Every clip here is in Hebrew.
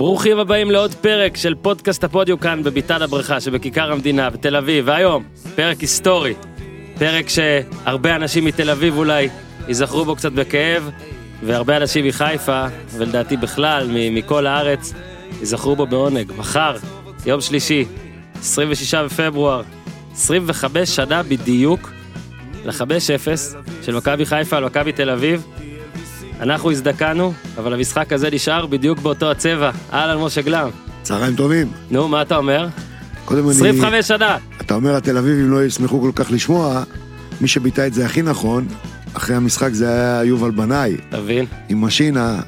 ברוכים הבאים לעוד פרק של פודקאסט הפודיו כאן בביתן הברכה שבכיכר המדינה בתל אביב, והיום פרק היסטורי, פרק שהרבה אנשים מתל אביב אולי ייזכרו בו קצת בכאב, והרבה אנשים מחיפה, ולדעתי בכלל מכל הארץ, ייזכרו בו בעונג. מחר, יום שלישי, 26 בפברואר, 25 שנה בדיוק ל-5-0 של מכבי חיפה על מכבי תל אביב. אנחנו הזדקנו, אבל המשחק הזה נשאר בדיוק באותו הצבע. אהלן משה גלם. צהריים טובים. נו, מה אתה אומר? קודם אני... 25 שנה. אתה אומר התל אביבים לא ישמחו כל כך לשמוע, מי שביטא את זה הכי נכון, אחרי המשחק זה היה יובל בנאי. תבין. עם משינה,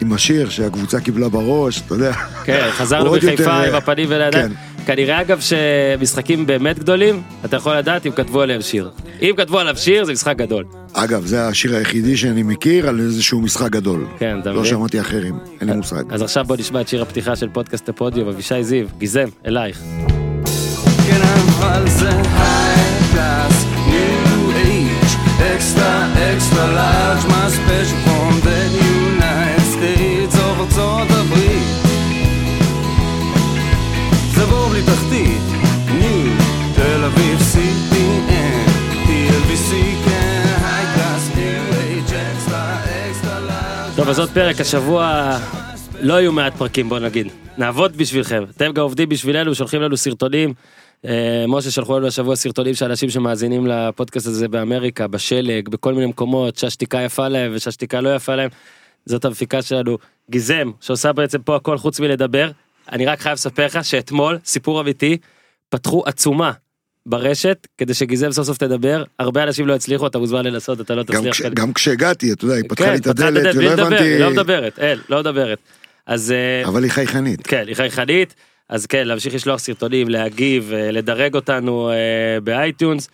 עם השיר שהקבוצה קיבלה בראש, אתה יודע. כן, חזרנו בחיפה יותר, עם הפנים ולידיים. כן. כנראה אגב שמשחקים באמת גדולים, אתה יכול לדעת אם כתבו עליהם שיר. אם כתבו עליו שיר זה משחק גדול. אגב, זה השיר היחידי שאני מכיר על איזשהו משחק גדול. כן, אתה לא מבין? שמעתי אחרים, אין לי מושג. אז עכשיו בוא נשמע את שיר הפתיחה של פודקאסט הפודיום, אבישי זיו, גיזם, אלייך. כן אבל זה new age, extra extra large, my special טוב, אז עוד פרק, השבוע לא יהיו מעט פרקים, בוא נגיד. נעבוד בשבילכם. אתם גם עובדים בשבילנו, שולחים לנו סרטונים. אה, משה שלחו לנו השבוע סרטונים של אנשים שמאזינים לפודקאסט הזה באמריקה, בשלג, בכל מיני מקומות, שהשתיקה יפה להם ושהשתיקה לא יפה להם. זאת המפיקה שלנו, גיזם, שעושה בעצם פה הכל חוץ מלדבר. אני רק חייב לספר לך שאתמול, סיפור אמיתי, פתחו עצומה ברשת כדי שגיזם סוף סוף תדבר. הרבה אנשים לא הצליחו, אתה מוזמן לנסות, אתה לא גם תצליח. כש- כנראה. גם כשהגעתי, אתה יודע, היא פתחה לי את כן, הדלת ולא לדבר, היא לא הבנתי... מדברת, אין, לא מדברת. אז אה, אבל היא חייכנית. כן, היא חייכנית, אז כן, להמשיך לשלוח סרטונים, להגיב, אה, לדרג אותנו אה, ב iTunes.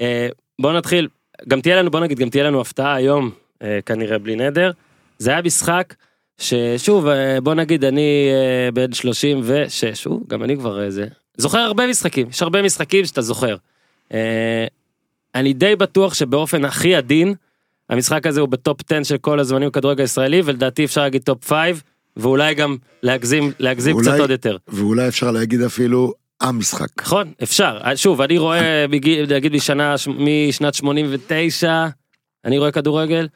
אה, בוא נתחיל, גם תהיה לנו, בוא נגיד, גם תהיה לנו הפתעה היום, אה, כנראה בלי נדר. זה היה משחק ששוב, אה, בוא נגיד, אני בן 36, שוב, גם אני כבר איזה, זוכר הרבה משחקים, יש הרבה משחקים שאתה זוכר. אה, אני די בטוח שבאופן הכי עדין, המשחק הזה הוא בטופ 10 של כל הזמנים בכדורגל הישראלי, ולדעתי אפשר להגיד טופ 5, ואולי גם להגזים, להגזים ואולי- קצת עוד יותר. ואולי אפשר להגיד אפילו המשחק. נכון, אפשר. שוב, אני רואה, נגיד משנה, משנת 89, אני רואה כדורגל.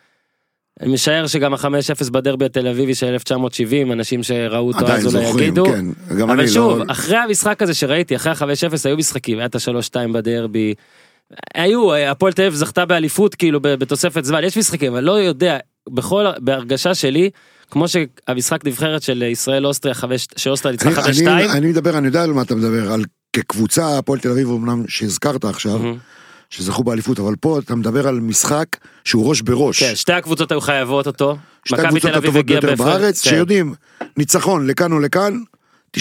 אני משער שגם ה-5-0 בדרבי התל אביבי של 1970, אנשים שראו אותו אז אולי יגידו. כן. גם אבל שוב, לא... אחרי המשחק הזה שראיתי, אחרי ה-5-0 היו משחקים, היה את ה-3-2 בדרבי. היו, הפועל תל אביב זכתה באליפות כאילו בתוספת זמן, יש משחקים, אבל לא יודע, בכל, בהרגשה שלי, כמו שהמשחק נבחרת של ישראל אוסטריה 5, שאוסטריה ניצחה אני- 5-2. אני- מדבר, אני יודע על מה אתה מדבר, על כקבוצה, הפועל תל אביב אמנם שהזכרת עכשיו, מהמם. שזכו באליפות, אבל פה אתה מדבר על משחק שהוא ראש בראש. כן, שתי הקבוצות היו חייבות אותו. שתי הקבוצות הטובות ביותר בארץ, כן. שיודעים, ניצחון לכאן או לכאן, 99.9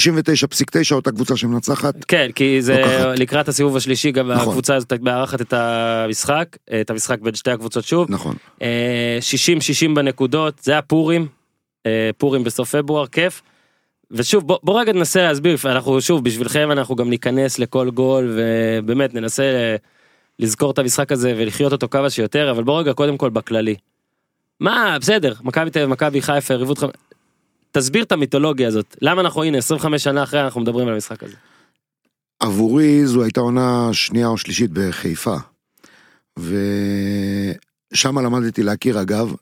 אותה קבוצה שמנצחת. כן, כי זה לוקחת. לקראת הסיבוב השלישי, גם נכון. הקבוצה הזאת מארחת את המשחק, את המשחק בין שתי הקבוצות שוב. נכון. אה, 60-60 בנקודות, זה היה פורים, אה, פורים בסוף פברואר, כיף. ושוב, בוא, בוא רגע ננסה להסביר, אנחנו שוב, בשבילכם אנחנו גם ניכנס לכל גול, ובאמת ננסה אה, לזכור את המשחק הזה ולחיות אותו כמה שיותר, אבל בוא רגע קודם כל בכללי. מה, בסדר, מכבי תל אביב, מכבי חיפה, יריבות חמ... תסביר את המיתולוגיה הזאת, למה אנחנו, הנה, 25 שנה אחרי אנחנו מדברים על המשחק הזה. עבורי זו הייתה עונה שנייה או שלישית בחיפה. ושם למדתי להכיר אגב,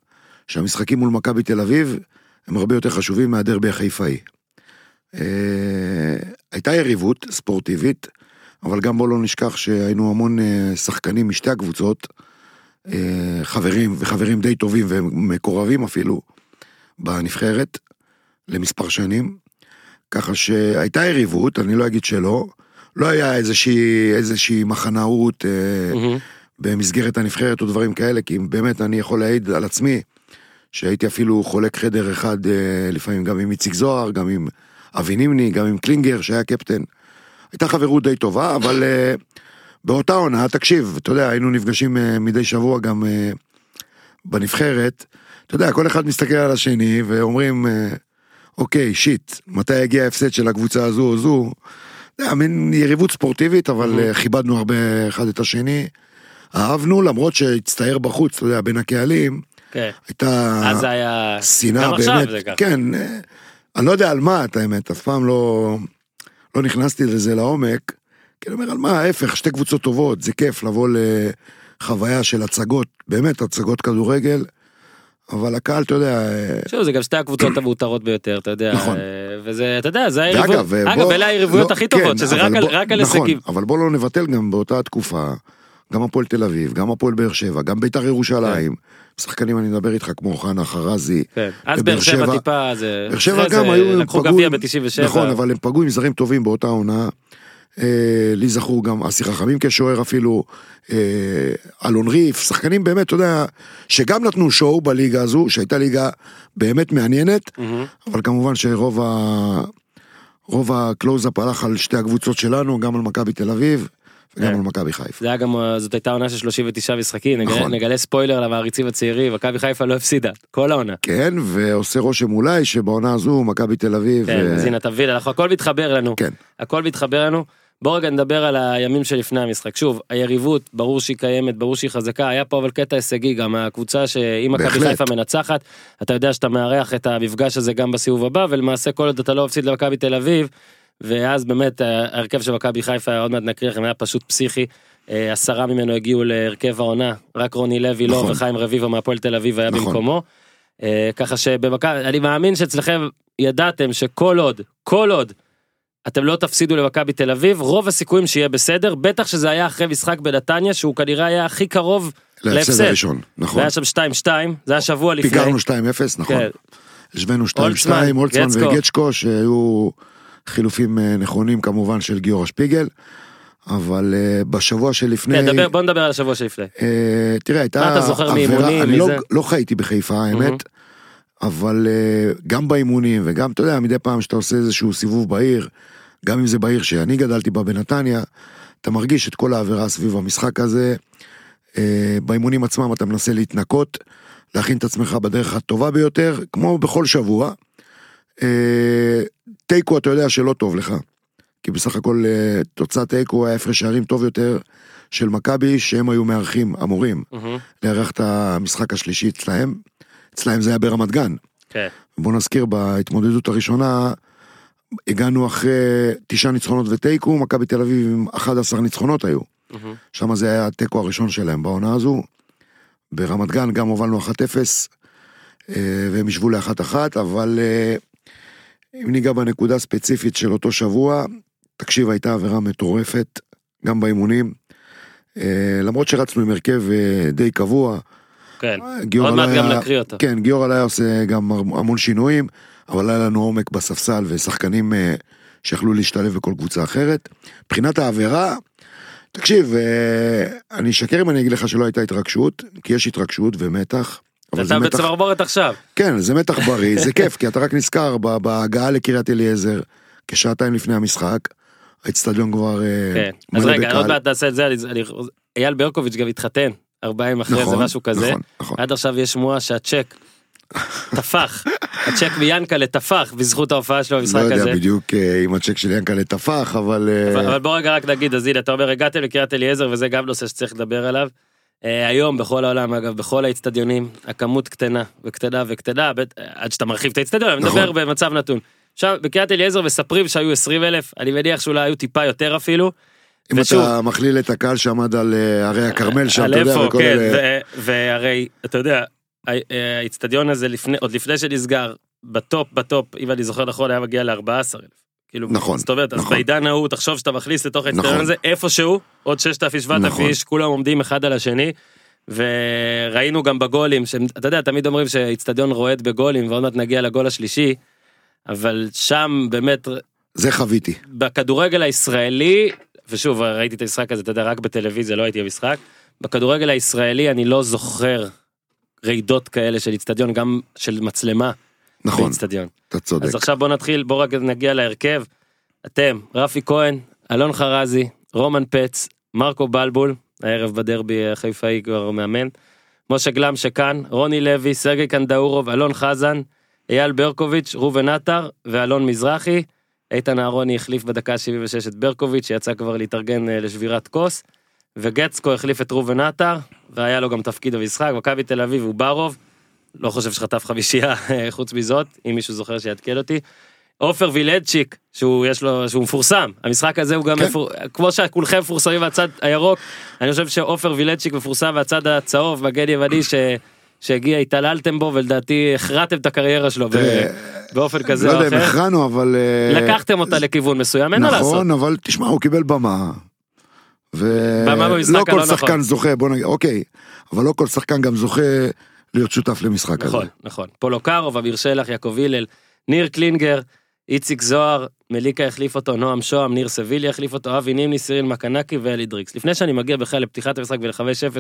שהמשחקים מול מכבי תל אביב הם הרבה יותר חשובים מהדרבי החיפאי. אה, הייתה יריבות ספורטיבית, אבל גם בוא לא נשכח שהיינו המון אה, שחקנים משתי הקבוצות, אה, חברים וחברים די טובים ומקורבים אפילו בנבחרת למספר שנים. ככה שהייתה יריבות, אני לא אגיד שלא. לא היה איזושהי, איזושהי מחנאות מהמם. במסגרת הנבחרת או דברים כאלה, כי באמת אני יכול להעיד על עצמי שהייתי אפילו חולק חדר אחד לפעמים גם עם איציק זוהר, גם עם אבי נימני, גם עם קלינגר שהיה קפטן. הייתה חברות די טובה, אבל אה, באותה עונה, תקשיב, אתה יודע, היינו נפגשים אה, מדי שבוע גם אה, בנבחרת. אתה יודע, כל אחד מסתכל על השני ואומרים, אוקיי, שיט, מתי יגיע ההפסד של הקבוצה הזו או זו? יודע, מין יריבות ספורטיבית, אבל כיבדנו הרבה אחד את השני. אהבנו, למרות שהצטייר בחוץ, אתה יודע, בין הקהלים, כן. הייתה אז זה היה... שנאה גם עכשיו באמת, זה ככה. כן, אני לא יודע על מה, את האמת, אף פעם לא, לא נכנסתי לזה לעומק. כי אני אומר, על מה, ההפך, שתי קבוצות טובות, זה כיף לבוא לחוויה של הצגות, באמת הצגות כדורגל, אבל הקהל, אתה יודע, אה, שוב, זה גם שתי הקבוצות המאותרות ביותר, אתה יודע. נכון. אה, וזה, אתה יודע, זה היריבות. ואגב, אה, אגב, אלה היריבויות לא, הכי טובות, כן, שזה רק על- נכון, הישגים. אבל בוא לא נבטל גם באותה תקופה, גם הפועל תל אביב, גם הפועל באר שבע, גם ביתר ירושלים, שחקנים אני מדבר איתך כמו חנה חרזי, כן. אז באר שבע טיפה, זה... באר שבע גם זה היו, הם פגעו, גביע עם- ב-97. נכון, אבל הם פגעו עם זרים טובים באותה עונה. אה, לי זכור גם אסי חכמים כשוער אפילו, אה, אלון ריף, שחקנים באמת, אתה יודע, שגם נתנו שואו בליגה הזו, שהייתה ליגה באמת מעניינת, מהמם. אבל כמובן שרוב ה... רוב הקלוזאפ הלך על שתי הקבוצות שלנו, גם על מכבי תל אביב וגם כן. על מכבי חיפה. זה היה גם, אה, זאת הייתה עונה של 39 משחקים, נגלה- נכון. נגלה ספוילר למעריצים הצעירים, מכבי חיפה לא הפסידה, כל העונה. כן, ועושה רושם אולי שבעונה הזו מכבי תל אביב... כן, אה, אז הנה תבין, אנחנו הכל מתחבר לנו. כן. הכל מתחבר לנו. בוא רגע נדבר על הימים שלפני המשחק. שוב, היריבות, ברור שהיא קיימת, ברור שהיא חזקה, היה פה אבל קטע הישגי, גם הקבוצה שאם מכבי. חיפה מנצחת, אתה יודע שאתה מארח את המפגש הזה גם בסיבוב הבא, ולמעשה כל עוד אתה לא מפסיד למכבי תל אביב, ואז באמת ההרכב של מכבי חיפה, עוד מעט נקריא לכם, היה פשוט פסיכי. אה, עשרה ממנו הגיעו להרכב העונה, רק רוני לוי לא, נכון. וחיים רביבו מהפועל תל אביב היה נכון. במקומו. אה, ככה שבמכבי, אני מאמין שאצלכם ידעתם שכל עוד, כל עוד, אתם לא תפסידו למכבי תל אביב, רוב הסיכויים שיהיה בסדר, בטח שזה היה אחרי משחק בנתניה, שהוא כנראה היה הכי קרוב להפסד. הראשון, נכון. והיה שם 2-2, זה היה שבוע לפני. פיגרנו 2-0, נכון. כן. השווינו 2-2, הולצמן, הולצמן גצקו. וגצ'קו, שהיו חילופים אה, נכונים כמובן של גיורא שפיגל, אבל אה, בשבוע שלפני... כן, דבר, בוא נדבר על השבוע שלפני. אה, תראה, הייתה מה אתה זוכר עבירה- מאימונים, אני לא? לא חייתי בחיפה האמת, מהמם. אבל אה, גם באימונים וגם, אתה יודע, מדי פעם שאתה עושה איזשהו סיבוב בעיר, גם אם זה בעיר שאני גדלתי בה בנתניה, אתה מרגיש את כל העבירה סביב המשחק הזה. אה, באימונים עצמם אתה מנסה להתנקות, להכין את עצמך בדרך הטובה ביותר, כמו בכל שבוע. אה, תיקו אתה יודע שלא טוב לך, כי בסך הכל אה, תוצאת תיקו היה הפרש שערים טוב יותר של מכבי, שהם היו מארחים, אמורים. לארח את המשחק השלישי אצלהם. אצלהם זה היה ברמת גן. כן. בוא נזכיר, בהתמודדות הראשונה, הגענו אחרי תשעה ניצחונות ותיקו, מכבי תל אביב עם 11 ניצחונות היו. שם זה היה התיקו הראשון שלהם בעונה הזו. ברמת גן גם הובלנו 1-0, אה, והם ישבו ל-1-1, אבל אה, אם ניגע בנקודה ספציפית של אותו שבוע, תקשיב, הייתה עבירה מטורפת, גם באימונים. אה, למרות שרצנו עם הרכב אה, די קבוע, כן. גיורא עוד לא מעט היה- גם נקריא אותו. כן, גיורא היה עושה גם המון שינויים, אבל היה לנו עומק בספסל ושחקנים אה, שיכלו להשתלב בכל קבוצה אחרת. מבחינת העבירה, תקשיב, אה, אני אשקר אם אני אגיד לך שלא הייתה התרגשות, כי יש התרגשות ומתח. זה אתה מתח, בצמרמורת עכשיו. כן, זה מתח בריא, זה כיף, כי אתה רק נזכר בהגעה לקריית אליעזר, כשעתיים לפני המשחק, האצטדיון כבר אה, כן. אז מלא רגע, בקהל. עוד מעט נעשה את זה, אני- אני- אייל ברקוביץ' גם התחתן, ארבעה ימים אחרי זה, נכון, משהו כזה. נכון, נכון. עד עכשיו יש שמועה שהצ'ק טפח, הצ'ק מיאנקלה טפח בזכות ההופעה שלו לא במשחק יודע הזה. בדיוק אה, אם הצ'ק של ינקלה טפח, אבל... אה, אבל אבל בוא רגע רק נגיד, אז הנה, אתה אומר הגעתם לקריית אליעזר וזה גם נושא שצריך לדבר עליו. אה, היום בכל העולם אגב בכל האצטדיונים הכמות קטנה וקטנה וקטנה עד שאתה מרחיב את האצטדיון אני נכון. מדבר במצב נתון. עכשיו בקריית אליעזר מספרים שהיו 20 אלף אני מניח שאולי היו טיפה יותר אפילו. אם ושוב, אתה מכליל את הקהל שעמד על אה, הרי הכרמל שם, אתה יודע, וכל כן, אלה... והרי אתה יודע אה, האצטדיון הזה לפני עוד לפני שנסגר בטופ בטופ אם אני זוכר נכון היה מגיע ל-14 אלף. כאילו, נכון, זאת אומרת, אז נכון. בעידן ההוא תחשוב שאתה מכניס לתוך האצטדיון נכון. הזה איפשהו עוד 6,000 7,000 נכון. איש כולם עומדים אחד על השני. וראינו גם בגולים שאתה יודע תמיד אומרים שאיצטדיון רועד בגולים ועוד מעט נגיע לגול השלישי. אבל שם באמת זה חוויתי. בכדורגל הישראלי ושוב ראיתי את המשחק הזה אתה יודע רק בטלוויזיה לא הייתי במשחק בכדורגל הישראלי אני לא זוכר רעידות כאלה של איצטדיון גם של מצלמה נכון, באיצטדיון. אתה צודק. אז עכשיו בוא נתחיל בוא רק נגיע להרכב. אתם רפי כהן אלון חרזי רומן פץ מרקו בלבול הערב בדרבי החיפאי כבר מאמן. משה גלם שכאן רוני לוי סרגי קנדאורוב אלון חזן אייל ברקוביץ' ראובן עטר ואלון מזרחי. איתן אהרוני החליף בדקה 76 את ברקוביץ' שיצא כבר להתארגן אה, לשבירת כוס. וגצקו החליף את ראובן עטר והיה לו גם תפקיד במשחק מכבי תל אביב וברוב. לא חושב שחטף חמישייה חוץ מזאת, אם מישהו זוכר שיעדכן אותי. עופר וילדצ'יק, שהוא יש לו, שהוא מפורסם, המשחק הזה הוא גם, כן. מפור... כמו שכולכם מפורסמים מהצד הירוק, אני חושב שעופר וילדצ'יק מפורסם מהצד הצהוב, מגן יווני ש... שהגיע, התעללתם בו ולדעתי הכרעתם את הקריירה שלו ב... באופן כזה לא או יודע אם אחר. הכרענו, אבל... אה, לקחתם אותה לכיוון מסוים, אין מה לעשות. נכון, אבל תשמע, הוא קיבל במה. במה במשחק ולא כל הלא שחקן נכון. זוכה, בוא נגיד, אוקיי, אבל לא כל שחקן גם זוכה להיות שותף למשחק הזה. נכון, נכון. פולוקרוב, אמיר שלח, יעקב הלל, ניר קלינגר, איציק זוהר, מליקה החליף אותו, נועם שוהם, ניר סביליה החליף אותו, אבי נימני, סיריל מקנקי ואלי דריקס. לפני שאני מגיע בכלל לפתיחת המשחק ול-5-0,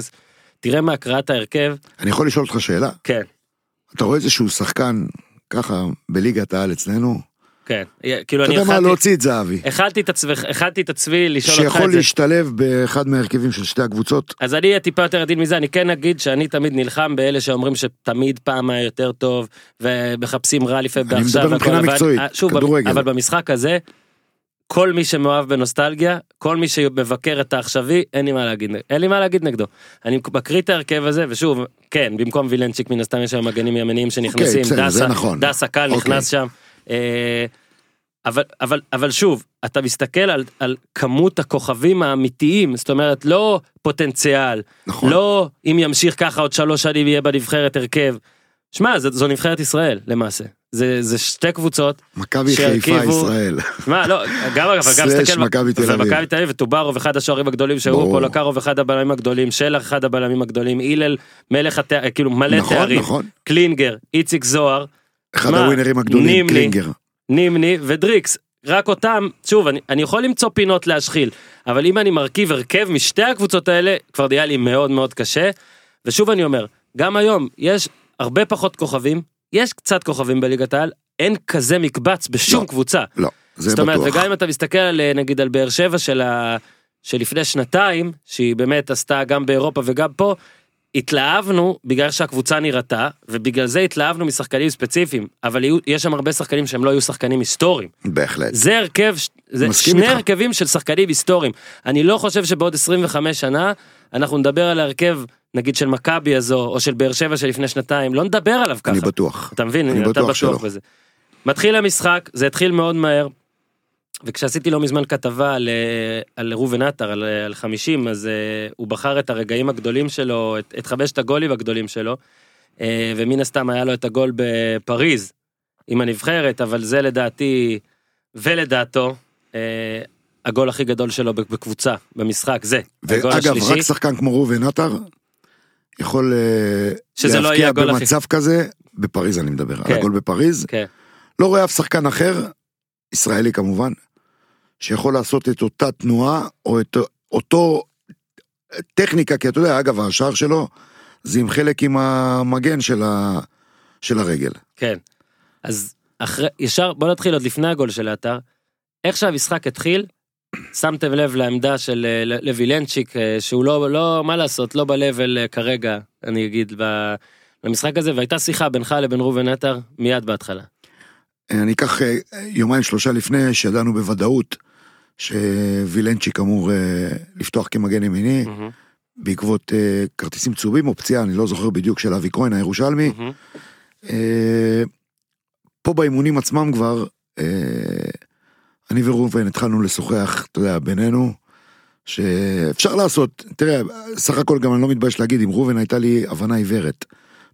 תראה מהקראת ההרכב, אני יכול לשאול אותך שאלה? כן, אתה רואה איזשהו שחקן ככה בליגת העל אצלנו? כן. כאילו אתה אני יודע מה, להוציא את זהבי. הכנתי את עצמי, הכנתי את עצמי לשאול אותך שיכול את זה. להשתלב באחד מההרכבים של שתי הקבוצות? אז אני אהיה טיפה יותר עדין מזה, אני כן אגיד שאני תמיד נלחם באלה שאומרים שתמיד פעם היה יותר טוב, ומחפשים רע לפעמים אני בעכשיו. מדבר מבחינה מקצועית, אה, כדורגל. אבל במשחק הזה, כל מי שמאוהב בנוסטלגיה, כל מי שמבקר את העכשווי, אין לי מה להגיד, אין לי מה להגיד נגדו. אני מקריא את ההרכב הזה, ושוב, כן, במקום וילנצ'יק מן הסתם יש שם מגנים ימניים שנכנסים, בסדר, זה דסה, נכון. דסה קל אוקיי. נכנס שם. אה, אבל, אבל, אבל שוב, אתה מסתכל על, על כמות הכוכבים האמיתיים, זאת אומרת, לא פוטנציאל, נכון. לא אם ימשיך ככה עוד שלוש שנים יהיה בנבחרת הרכב. שמע, זו, זו נבחרת ישראל למעשה. זה, זה שתי קבוצות, מכבי חיפה ישראל. שמע, לא, גם אגב, גם תסתכל, מכבי תל אביב. ומכבי תל אביב וטוברוב אחד השוערים הגדולים שהיו, ברור. פולקרוב אחד הבלמים הגדולים, שלח אחד הבלמים הגדולים, הלל מלך התארים, כאילו מלא נכון, תארים, נכון. קלינגר, איציק זוהר, אחד הווינרים הגדולים, נימני. קלינגר. נימני ודריקס. רק אותם, שוב, אני, אני יכול למצוא פינות להשחיל, אבל אם אני מרכיב הרכב משתי הקבוצות האלה, כבר נהיה לי מאוד מאוד קשה. ושוב אני אומר, גם היום יש הרבה פחות כוכבים, יש קצת כוכבים בליגת העל, אין כזה מקבץ בשום לא, קבוצה. לא, זה זאת אומרת, בטוח. וגם אם אתה מסתכל על אה, נגיד על באר שבע של ה... שלפני שנתיים, שהיא באמת עשתה גם באירופה וגם פה, התלהבנו בגלל שהקבוצה נראתה, ובגלל זה התלהבנו משחקנים ספציפיים, אבל יהיו, יש שם הרבה שחקנים שהם לא היו שחקנים היסטוריים. בהחלט. זה הרכב, זה שני איתך. הרכבים של שחקנים היסטוריים. אני לא חושב שבעוד 25 שנה אנחנו נדבר על ההרכב, נגיד של מכבי הזו, או של באר שבע של לפני שנתיים, לא נדבר עליו ככה. אני בטוח. אתה מבין? אני אתה בטוח בטוח. בזה. מתחיל המשחק, זה התחיל מאוד מהר. וכשעשיתי לא מזמן כתבה על, אה, על ראובן עטר, על, אה, על 50, אז uh, הוא בחר את הרגעים הגדולים שלו, את, את חמשת הגולים הגדולים שלו, uh, ומן הסתם היה לו את הגול בפריז עם הנבחרת, אבל זה לדעתי, ולדעתו, uh, הגול הכי גדול שלו בקבוצה, במשחק, זה. ואגב. רק שחקן כמו ראובן עטר יכול אה, שזה לא הגול הכי- במצב כזה, בפריז אני מדבר, על כן. הגול בפריז, כן, לא רואה אף שחקן אחר, ישראלי כמובן, שיכול לעשות את אותה תנועה, או את אותו טכניקה, כי אתה יודע, אגב, השער שלו, זה עם חלק עם המגן של, ה... של הרגל. כן. אז אחרי, ישר, בוא נתחיל עוד לפני הגול של עטר. איך שהמשחק התחיל, שמתם לב לעמדה של אה, לוילנצ'יק, אה, שהוא לא, לא, מה לעשות, לא ב-level אה, כרגע, אני אגיד, ב- במשחק הזה, והייתה שיחה בינך לבין ראובן עטר מיד בהתחלה. אני אקח אה, יומיים שלושה לפני שידענו בוודאות שווילנצ'יק אמור אה, לפתוח כמגן ימיני מהמם, בעקבות אה, כרטיסים צהובים או פציעה, אני לא זוכר בדיוק, של אבי כהן הירושלמי. אה, פה באימונים עצמם כבר, אני וראובן התחלנו לשוחח, אתה יודע, בינינו, שאפשר לעשות, תראה, סך הכל גם אני לא מתבייש להגיד, עם ראובן הייתה לי הבנה עיוורת.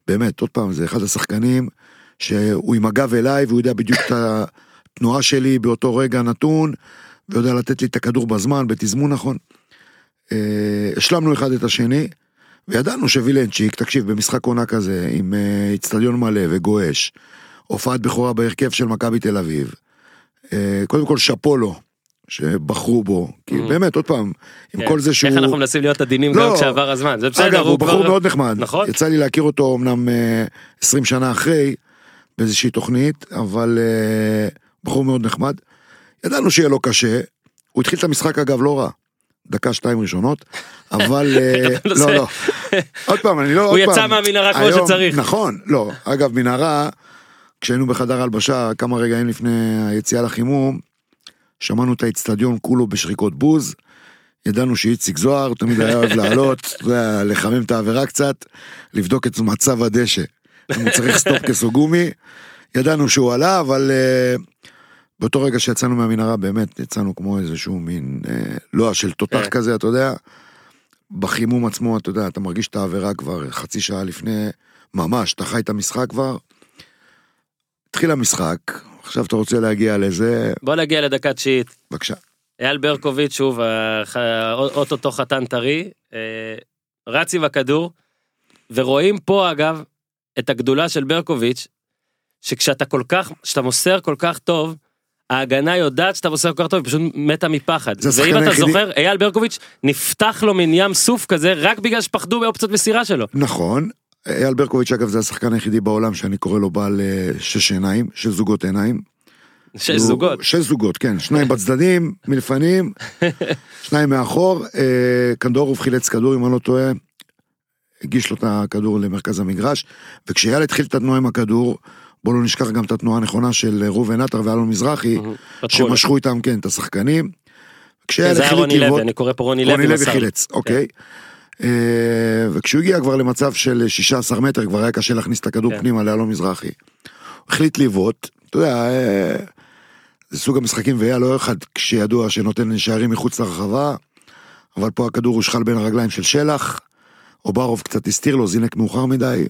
באמת, עוד פעם, זה אחד השחקנים שהוא עם הגב אליי והוא יודע בדיוק את התנועה שלי באותו רגע נתון, ויודע לתת לי את הכדור בזמן, בתזמון נכון. אה, השלמנו אחד את השני, וידענו שווילנצ'יק, תקשיב, במשחק עונה כזה, עם אה, איצטדיון מלא וגועש, הופעת בכורה בהרכב של מכבי תל אביב. אה, קודם כל שאפו לו, שבחרו בו, כי Mhm. באמת, עוד פעם, עם כן. כל זה שהוא... איך אנחנו מנסים להיות עדינים לא. גם כשעבר הזמן, זה בסדר, אגב, הוא בחור כבר- מאוד נחמד. נכון. יצא לי להכיר אותו אמנם אה, 20 שנה אחרי, באיזושהי תוכנית, אבל אה, בחור מאוד נחמד. ידענו שיהיה לו קשה, הוא התחיל את המשחק אגב לא רע. דקה שתיים ראשונות, אבל אה, עושה- לא לא, עוד פעם אני לא, הוא יצא מהמנהרה כמו שצריך. נכון, לא, אגב מנהרה, כשהיינו בחדר הלבשה כמה רגעים לפני היציאה לחימום, שמענו את האצטדיון כולו בשריקות בוז, ידענו שאיציק זוהר תמיד היה אוהב לעלות, לחמם את האווירה קצת, לבדוק את מצב הדשא. אם הוא צריך סטופקס או גומי. ידענו שהוא עלה, אבל אה, באותו רגע שיצאנו מהמנהרה, באמת יצאנו כמו איזשהו מין אה, לוע של תותח כן. כזה, אתה יודע. בחימום עצמו, אתה יודע, אתה מרגיש את העבירה כבר חצי שעה לפני, ממש, אתה חי את המשחק כבר. התחיל המשחק, עכשיו אתה רוצה להגיע לזה, בוא נגיע לדקה תשיעית. בבקשה. אייל ברקוביץ', שוב, הח- אוטוטו חתן טרי, אה, רץ עם הכדור, ורואים פה אגב את הגדולה של ברקוביץ', שכשאתה כל כך, כשאתה מוסר כל כך טוב, ההגנה יודעת שאתה מוסר כל כך טוב, היא פשוט מתה מפחד. ואם אתה היחידי- זוכר, אייל ברקוביץ' נפתח לו מין ים סוף כזה, רק בגלל שפחדו באופציות מסירה שלו. נכון, אייל ברקוביץ' אגב זה השחקן היחידי בעולם שאני קורא לו בעל אה, שש עיניים, שש זוגות עיניים. שש הוא- זוגות. שש זוגות, כן, שניים בצדדים, מלפנים, שניים מאחור, אה, קנדורוב חילץ כדור אם אני לא טועה, הגיש לו את הכדור למרכז המגרש, וכשאייל התחיל את התנועה עם הכדור, בוא לא נשכח גם את התנועה הנכונה של ראובן עטר ואלון מזרחי. שמשכו איתם, כן, את השחקנים. כן, כשאייל זה היה החליט רוני לוי, לבעוט- אני קורא פה רוני לוי. רוני לוי. חילץ, אוקיי. אה, וכשהוא הגיע כבר למצב של 16 מטר, כבר היה קשה להכניס את הכדור כן. פנימה לאלון מזרחי. הוא החליט לבעוט, אתה יודע, אה, זה סוג המשחקים והיה לא אחד כשידוע שנותן שערים מחוץ לרחבה, אבל פה הכדור הושחל בין הרגליים של שלח, אוברוב קצת הסתיר לו, זינק מאוחר מדי,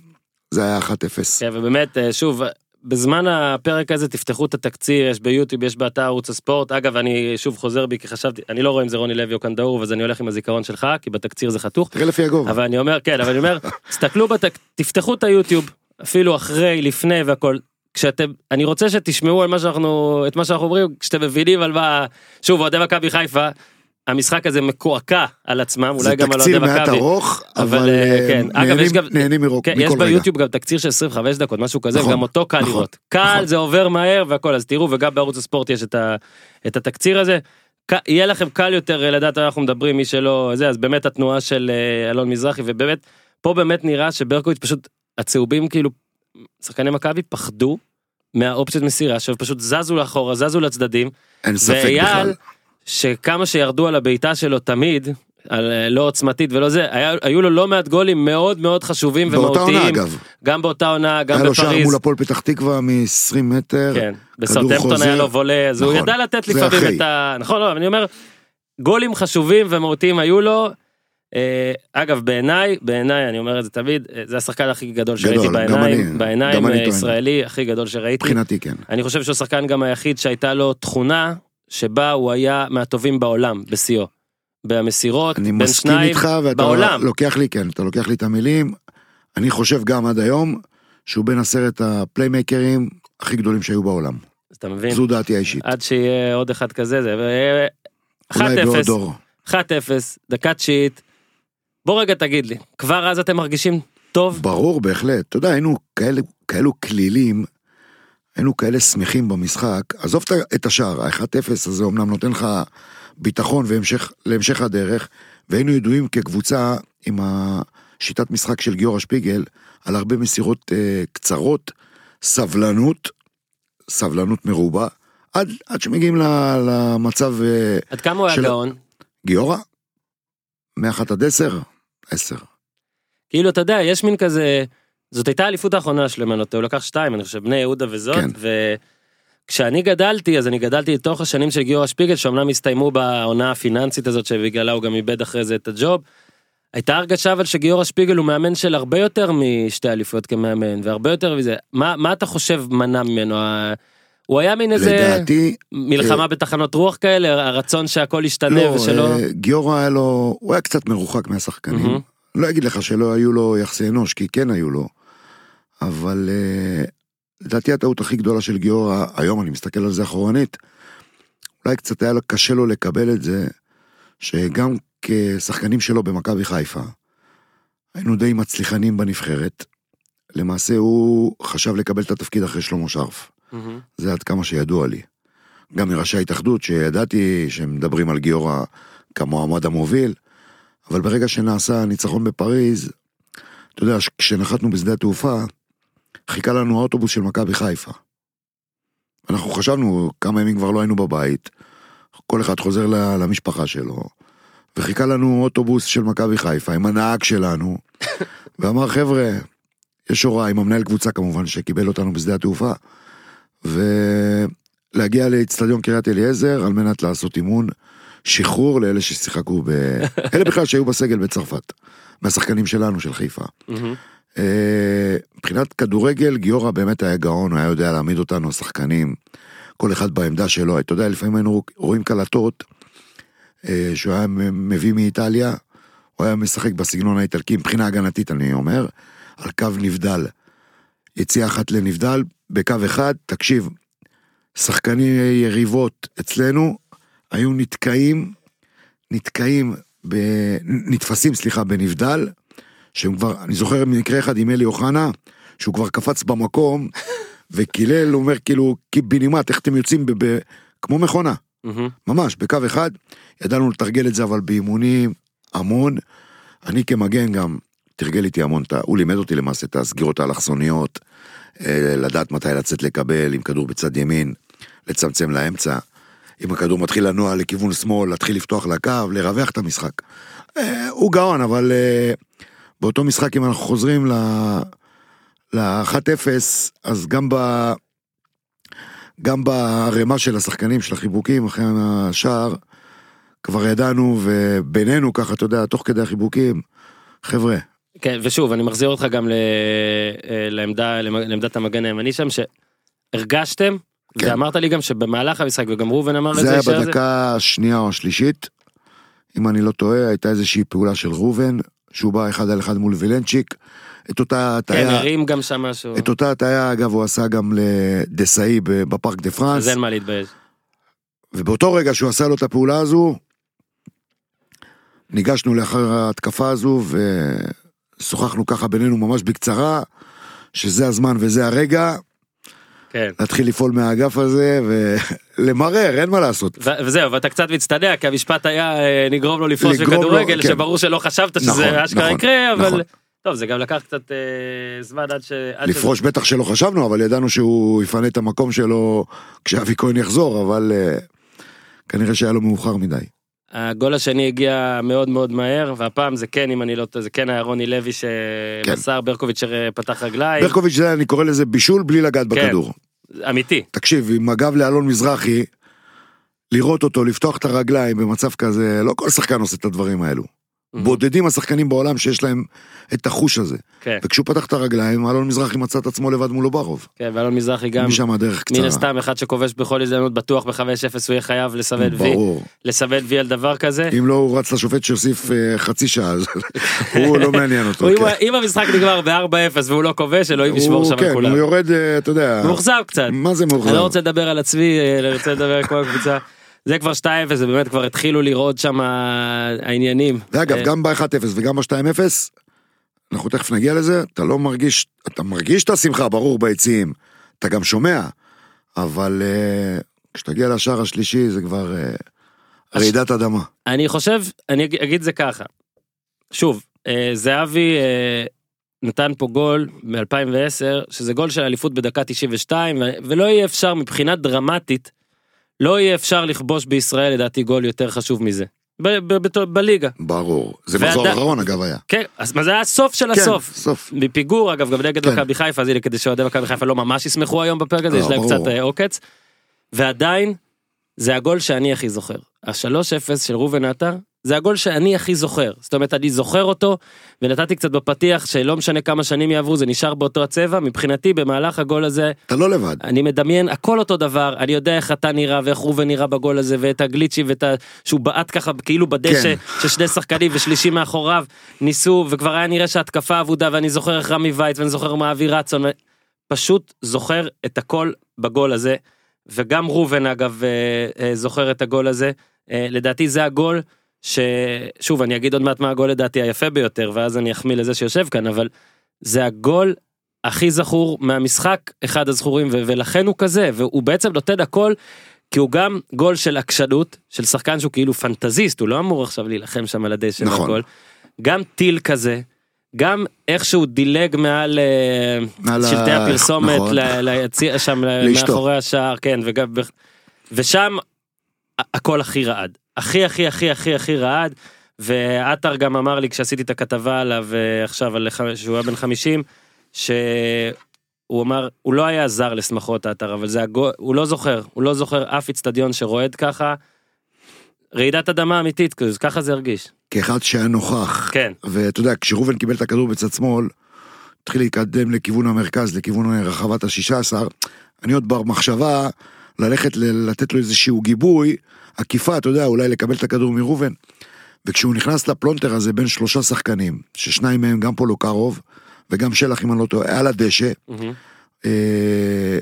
זה היה 1-0. כן, ובאמת, אה, שוב, בזמן הפרק הזה תפתחו את התקציר, יש ביוטיוב, יש באתר ערוץ הספורט. אגב, אני שוב חוזר בי, כי חשבתי, אני לא רואה אם זה רוני לוי או קנדאור, אז אני הולך עם הזיכרון שלך, כי בתקציר זה חתוך. תראה לפי הגובה. אבל אני אומר, כן, אבל אני אומר, תסתכלו, בתק... תפתחו את היוטיוב, אפילו אחרי, לפני והכל. כשאתם, אני רוצה שתשמעו על מה שאנחנו, את מה שאנחנו אומרים, כשאתם מבינים על מה, שוב, אוהדי מכבי חיפה, המשחק הזה מקועקע על עצמם, זה אולי גם על אוהדי תקציר מעט מכבי. ארוך, אבל, אה, אה, כן. אגב, נהנים- יש גם- נהנים מרוק- כן, יש מכל רגע. ביוטיוב גם תקציר של 25 דקות, משהו כזה, נכון, וגם אותו קל נכון, לראות. קל, נכון. זה עובר מהר והכל, אז תראו, וגם בערוץ הספורט יש את ה- את התקציר הזה. יהיה לכם קל יותר אה, לדעת על אנחנו מדברים, מי שלא, זה, אז באמת התנועה של אלון מזרחי, ובאמת, פה באמת נראה שברקוביץ' פשוט, הצהובים כאילו, שחקני מכבי פחדו מהאופציות מסירה, שפשוט זזו לאחורה, זזו לצדדים, אין ספק ואייל, בכלל. שכמה שירדו על הבעיטה שלו תמיד, על אה, לא עוצמתית ולא זה, היה, היו לו לא מעט גולים מאוד מאוד חשובים באותה עונה ומהותיים, אגב, גם באותה עונה, גם היה לו שער בפריז. מול הפועל פתח תקווה מ-20 מטר, כן, בסאוטהמפטון חוזר. היה לו וולה, אז הוא נכון, ידע לתת לפעמים אחרי. את ה... נכון, לא, אני אומר, גולים חשובים ומהותיים היו לו. אה, אגב, בעיניי, בעיניי, אני אומר את זה תמיד, אה, זה השחקן הכי גדול שראיתי גדול, גם בעיניים, אני- בעיניים גם אני טוען. ישראלי הכי גדול שראיתי. מבחינתי כן. אני חושב שהוא השחקן גם היחיד שהייתה לו תכונה שבה הוא היה מהטובים בעולם, בשיאו. במסירות, אני בין מסכים שניים, איתך ואתה בעולם. לוקח לי כן אתה לוקח לי את המילים אני חושב גם עד היום שהוא בין עשרת הפליימייקרים הכי גדולים שהיו בעולם אתה מבין? זו דעתי האישית עד שיהיה עוד אחד כזה, זה... ו- אולי 1-0, בעוד דור 1-0, דקה תשיעית. בוא רגע תגיד לי, כבר אז אתם מרגישים טוב? ברור בהחלט אתה יודע היינו כאלו כלילים היינו כאלה שמחים במשחק. עזוב את- השער ה-1-0 הזה אמנם נותן לך ביטחון והמשך להמשך הדרך והיינו ידועים כקבוצה עם השיטת משחק של גיורא שפיגל על הרבה מסירות אה, קצרות סבלנות סבלנות מרובה עד, עד שמגיעים ל- למצב אה, עד כמה הוא היה של- גאון? גיורא? מ-1 עד 10 10 כאילו, אתה יודע, יש מין כזה... זאת הייתה האליפות האחרונה שלו, אם אני לא טועה, הוא לקח שתיים, אני חושב, בני יהודה וזאת, כן. וכשאני גדלתי, אז אני גדלתי לתוך השנים של גיורא שפיגל, שאומנם הסתיימו בעונה הפיננסית הזאת, שבגללה הוא גם איבד אחרי זה את הג'וב. הייתה הרגשה אבל שגיורא שפיגל הוא מאמן של הרבה יותר משתי אליפויות כמאמן, והרבה יותר מזה. מה, מה אתה חושב מנע ממנו? הוא היה מין איזה לדעתי מלחמה בתחנות רוח כאלה, הרצון שהכל ישתנה לא, ושלא... אה, גיורא היה לו, הוא היה קצת מרוחק מהשחקנים. מהמם. לא אגיד לך שלא היו לו יחסי אנוש, כי כן היו לו. אבל אה, לדעתי הטעות הכי גדולה של גיורא, היום אני מסתכל על זה אחורנית, אולי קצת היה קשה לו לקבל את זה, שגם כשחקנים שלו במכבי חיפה, היינו די מצליחנים בנבחרת. למעשה הוא חשב לקבל את התפקיד אחרי שלמה שרף. מהמם. זה עד כמה שידוע לי. גם מראשי ההתאחדות שידעתי שהם מדברים על גיורא כמועמד המוביל, אבל ברגע שנעשה ניצחון בפריז, אתה יודע, כשנחתנו בשדה התעופה, חיכה לנו האוטובוס של מכבי חיפה. אנחנו חשבנו, כמה ימים כבר לא היינו בבית, כל אחד חוזר למשפחה שלו, וחיכה לנו אוטובוס של מכבי חיפה עם הנהג שלנו, ואמר חבר'ה, יש הוראה עם המנהל קבוצה כמובן שקיבל אותנו בשדה התעופה, ולהגיע לאצטדיון קריית אליעזר על מנת לעשות אימון שחרור לאלה ששיחקו ב... אלה בכלל שהיו בסגל בצרפת, מהשחקנים שלנו של חיפה. אה, מבחינת כדורגל, גיורא באמת היה גאון, היה יודע להעמיד אותנו, השחקנים, כל אחד בעמדה שלו. אתה יודע, לפעמים היינו רואים קלטות אה, שהוא היה מביא מאיטליה, הוא היה משחק בסגנון האיטלקי, מבחינה הגנתית אני אומר, על קו נבדל. יציאה אחת לנבדל, בקו אחד, תקשיב, שחקני יריבות אצלנו היו נתקעים, נתקעים, ב, נתפסים, סליחה, בנבדל, שהם כבר, אני זוכר מקרה אחד עם אלי אוחנה, שהוא כבר קפץ במקום, וקילל, הוא אומר כאילו, קיבינימט, איך אתם יוצאים ב, ב, כמו מכונה. ממש, בקו אחד, ידענו לתרגל את זה אבל באימונים המון. אני כמגן גם, תרגל איתי המון, הוא לימד אותי למעשה את הסגירות האלכסוניות, אה, לדעת מתי לצאת לקבל, עם כדור בצד ימין, לצמצם לאמצע. אם הכדור מתחיל לנוע לכיוון שמאל, להתחיל לפתוח לקו, לרווח את המשחק. אה, הוא גאון, אבל אה, באותו משחק, אם אנחנו חוזרים ל... ל-1-0, אז גם ב... גם בערימה של השחקנים, של החיבוקים אחרי השער, כבר ידענו, ובינינו ככה, אתה יודע, תוך כדי החיבוקים, חבר'ה, כן, ושוב, אני מחזיר אותך גם ל... אה, לעמדה, לעמדת המגן הימני שם, שהרגשתם, כן. ואמרת לי גם שבמהלך המשחק, וגם ראובן אמר את זה זה, היה בדקה השנייה או השלישית, אם אני לא טועה, הייתה איזושהי פעולה של ראובן, שהוא בא אחד על אחד מול וילנצ'יק, את אותה כן, הטעיה, הרים גם שם משהו, את אותה הטעיה, אגב, הוא עשה גם לדסאי בפארק דה פרנס, אז אין מה להתבייש. ובאותו רגע שהוא עשה לו את הפעולה הזו, ניגשנו לאחר ההתקפה הזו ושוחחנו ככה בינינו ממש בקצרה, שזה הזמן וזה הרגע, כן. להתחיל לפעול מהאגף הזה ולמרר, אין מה לעשות. ו- וזהו, ואתה קצת מצטנע, כי המשפט היה אה, נגרום לו לפרוש לגרום לו, בכדורגל, כן. שברור שלא חשבת נכון, שזה אשכרה נכון, יקרה, אבל... נכון. טוב, זה גם לקח קצת אה, זמן עד ש... לפרוש בטח שלא חשבנו, אבל ידענו שהוא יפנה את המקום שלו כשאבי כהן יחזור, אבל אה, כנראה שהיה לו מאוחר מדי. הגול השני הגיע מאוד מאוד מהר, והפעם זה כן, אם אני לא טועה, זה כן היה רוני לוי כן. שמסר, ברקוביץ' פתח רגליים, ברקוביץ' זה אני קורא לזה בישול בלי לגעת כן. בכדור. אמיתי. תקשיב, עם הגב לאלון מזרחי, לראות אותו, לפתוח את הרגליים במצב כזה, לא כל שחקן עושה את הדברים האלו. בודדים השחקנים בעולם שיש להם את החוש הזה. כן, וכשהוא פתח את הרגליים, אלון מזרחי מצא את עצמו לבד מול אוברוב. כן, ואלון מזרחי גם, משם הדרך קצרה. מן הסתם, אחד שכובש בכל הזדמנות בטוח ב-5-0, הוא יהיה חייב לסמן וי, ברור. לסמן וי על דבר כזה. אם לא, הוא רץ לשופט שיוסיף אה, חצי שעה, אז הוא לא מעניין אותו. כן. אם- המשחק נגמר ב-4-0 והוא לא כובש, אלוהים ישמור שם כן, על כולם. הוא יורד, אה, אתה יודע, מאוכזב קצת. מה זה מאוכזב? אני לא רוצה לדבר על עצמי, אה, אני רוצה לדבר כמו הקבוצה. זה כבר 2-0, זה באמת כבר התחילו לראות שם העניינים. ואגב, אה, גם ב-1-0 וגם ב-2-0, אנחנו תכף נגיע לזה, אתה לא מרגיש, אתה מרגיש את השמחה, ברור, ביציעים, אתה גם שומע, אבל אה, כשתגיע לשער השלישי זה כבר אה, רעידת אדמה. אני חושב, אני אג- אגיד זה ככה. שוב, אה, זהבי אה, נתן פה גול מ-2010, שזה גול של אליפות בדקה 92, ו- ולא יהיה אפשר מבחינה דרמטית, לא יהיה אפשר לכבוש בישראל לדעתי גול יותר חשוב מזה. בליגה. ברור. זה מחזור אחרון אגב היה. כן, אז זה היה הסוף של כן, הסוף. סוף. מפיגור אגב גם נגד כן. מכבי חיפה אז הנה כדי שאוהדי מכבי חיפה לא ממש ישמחו היום בפרק הזה לא, יש להם. קצת אה, עוקץ. ועדיין זה הגול שאני הכי זוכר. ה-3-0 של ראובן עטר זה הגול שאני הכי זוכר. זאת אומרת אני זוכר אותו ונתתי קצת בפתיח שלא משנה כמה שנים יעברו זה נשאר באותו הצבע. מבחינתי במהלך הגול הזה אתה לא לבד. אני מדמיין הכל אותו דבר. אני יודע איך אתה נראה ואיך ראובן נראה בגול הזה ואת הגליצ'י ואת ה... שהוא בעט ככה כאילו בדשא כן. ששני שחקנים ושלישי מאחוריו ניסו וכבר היה נראה שהתקפה אבודה ואני זוכר איך רמי וייץ ואני זוכר מה אבי רצון פשוט זוכר את הכל בגול הזה. וגם ראובן אגב אה, אה, זוכר את הגול הזה. אה, לדעתי זה הגול ששוב אני אגיד עוד מעט מה הגול לדעתי היפה ביותר ואז אני אחמיא לזה שיושב כאן אבל זה הגול הכי זכור מהמשחק אחד הזכורים ו- ולכן הוא כזה והוא בעצם נותן הכל כי הוא גם גול של עקשנות של שחקן שהוא כאילו פנטזיסט הוא לא אמור עכשיו להילחם שם על הדשא נכון. והכל. גם טיל כזה. גם איך שהוא דילג מעל אה, שלטי הפרסומת נכון. ליציע שם לאשתו. מאחורי השער כן וגם ושם הכל הכי רעד הכי הכי הכי הכי הכי רעד ועטר גם אמר לי כשעשיתי את הכתבה עליו אה, עכשיו על שהוא היה בן 50 שהוא אמר, הוא לא היה זר לשמחות האתר, אבל זה הגול, הוא לא זוכר, הוא לא זוכר אף איצטדיון שרועד ככה. רעידת אדמה אמיתית, כזה, ככה זה הרגיש. כאחד שהיה נוכח. כן. ואתה יודע, כשראובן קיבל את הכדור בצד שמאל, התחיל להתקדם לכיוון המרכז, לכיוון רחבת השישה עשר, אני עוד במחשבה ללכת ל- לתת לו איזשהו גיבוי, עקיפה, אתה יודע, אולי לקבל את הכדור מראובן. וכשהוא נכנס לפלונטר הזה בין שלושה שחקנים, ששניים מהם גם פולוקרוב, וגם שלח אם אני לא טועה, על הדשא, מהמם. אה,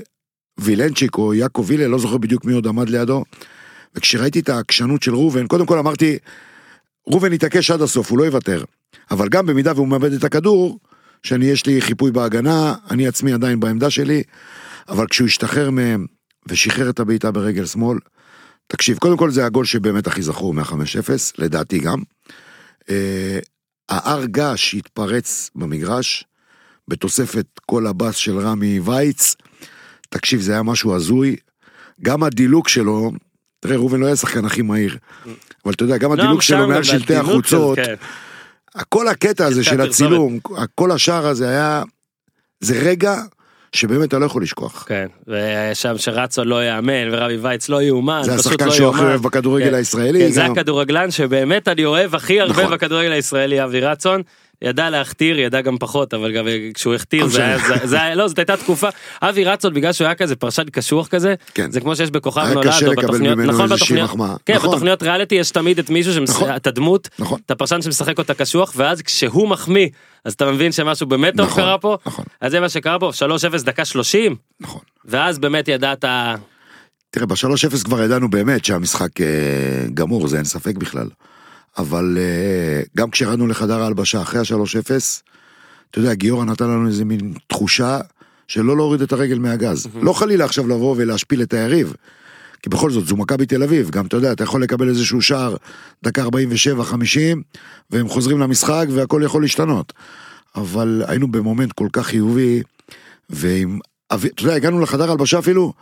וילנצ'יק או יעקב וילה, לא זוכר בדיוק מי עוד עמד לידו. וכשראיתי את העקשנות של ראובן, קודם כל אמרתי, ראובן יתעקש עד הסוף, הוא לא יוותר. אבל גם במידה והוא מאבד את הכדור, שאני יש לי חיפוי בהגנה, אני עצמי עדיין בעמדה שלי, אבל כשהוא השתחרר מהם ושחרר את הבעיטה ברגל שמאל, תקשיב, קודם כל זה הגול שבאמת הכי זכור מה-5-0, לדעתי גם. אה, ההר געש התפרץ במגרש, בתוספת כל הבאס של רמי וייץ. תקשיב, זה היה משהו הזוי. גם הדילוג שלו, תראה, ראובן לא היה השחקן הכי מהיר, אבל אתה יודע, גם לא, הדילוג שלו מעל שלטי החוצות, כן. כל הקטע הזה של. הצילום, כל השער הזה היה, זה רגע שבאמת אתה לא יכול לשכוח. כן, ושם שרצו לא יאמן ורבי וייץ לא יאומן, זה השחקן לא שהוא הכי. אוהב בכדורגל כן. הישראלי. כן, זה גם- הכדורגלן שבאמת אני אוהב הכי הרבה נכון. בכדורגל הישראלי, אבי רצון. ידע להכתיר, ידע גם פחות, אבל גם כשהוא הכתיר לא זה היה. זה- זה היה, לא, זאת הייתה תקופה, אבי רצון בגלל שהוא היה כזה פרשן קשוח כזה, כן. זה כמו שיש בכוכב נולד, או בתוכניות, נכון, בתוכניות. כן, נכון. בתוכניות ריאליטי יש תמיד את מישהו, שמש- נכון. את הדמות, נכון. את הפרשן שמשחק אותה קשוח, ואז כשהוא מחמיא, אז אתה מבין שמשהו באמת טוב נכון, קרה פה, נכון. אז זה מה שקרה פה, 3-0 דקה 30, נכון. ואז באמת ידעת, תראה, ב-3-0 כבר ידענו באמת שהמשחק אה, גמור, זה אין ספק בכלל. אבל אה, גם כשירדנו לחדר ההלבשה אחרי ה-3-0, אתה יודע, גיורא נתן לנו איזה מין תחושה שלא להוריד את הרגל מהגז. לא חלילה עכשיו לבוא ולהשפיל את היריב. כי בכל זאת, זו מכבי תל אביב, גם אתה יודע, אתה יכול לקבל איזשהו שער דקה 47-50, והם חוזרים למשחק והכל יכול להשתנות. אבל היינו במומנט כל כך חיובי, ועם... אתה יודע, הגענו לחדר הלבשה אפילו,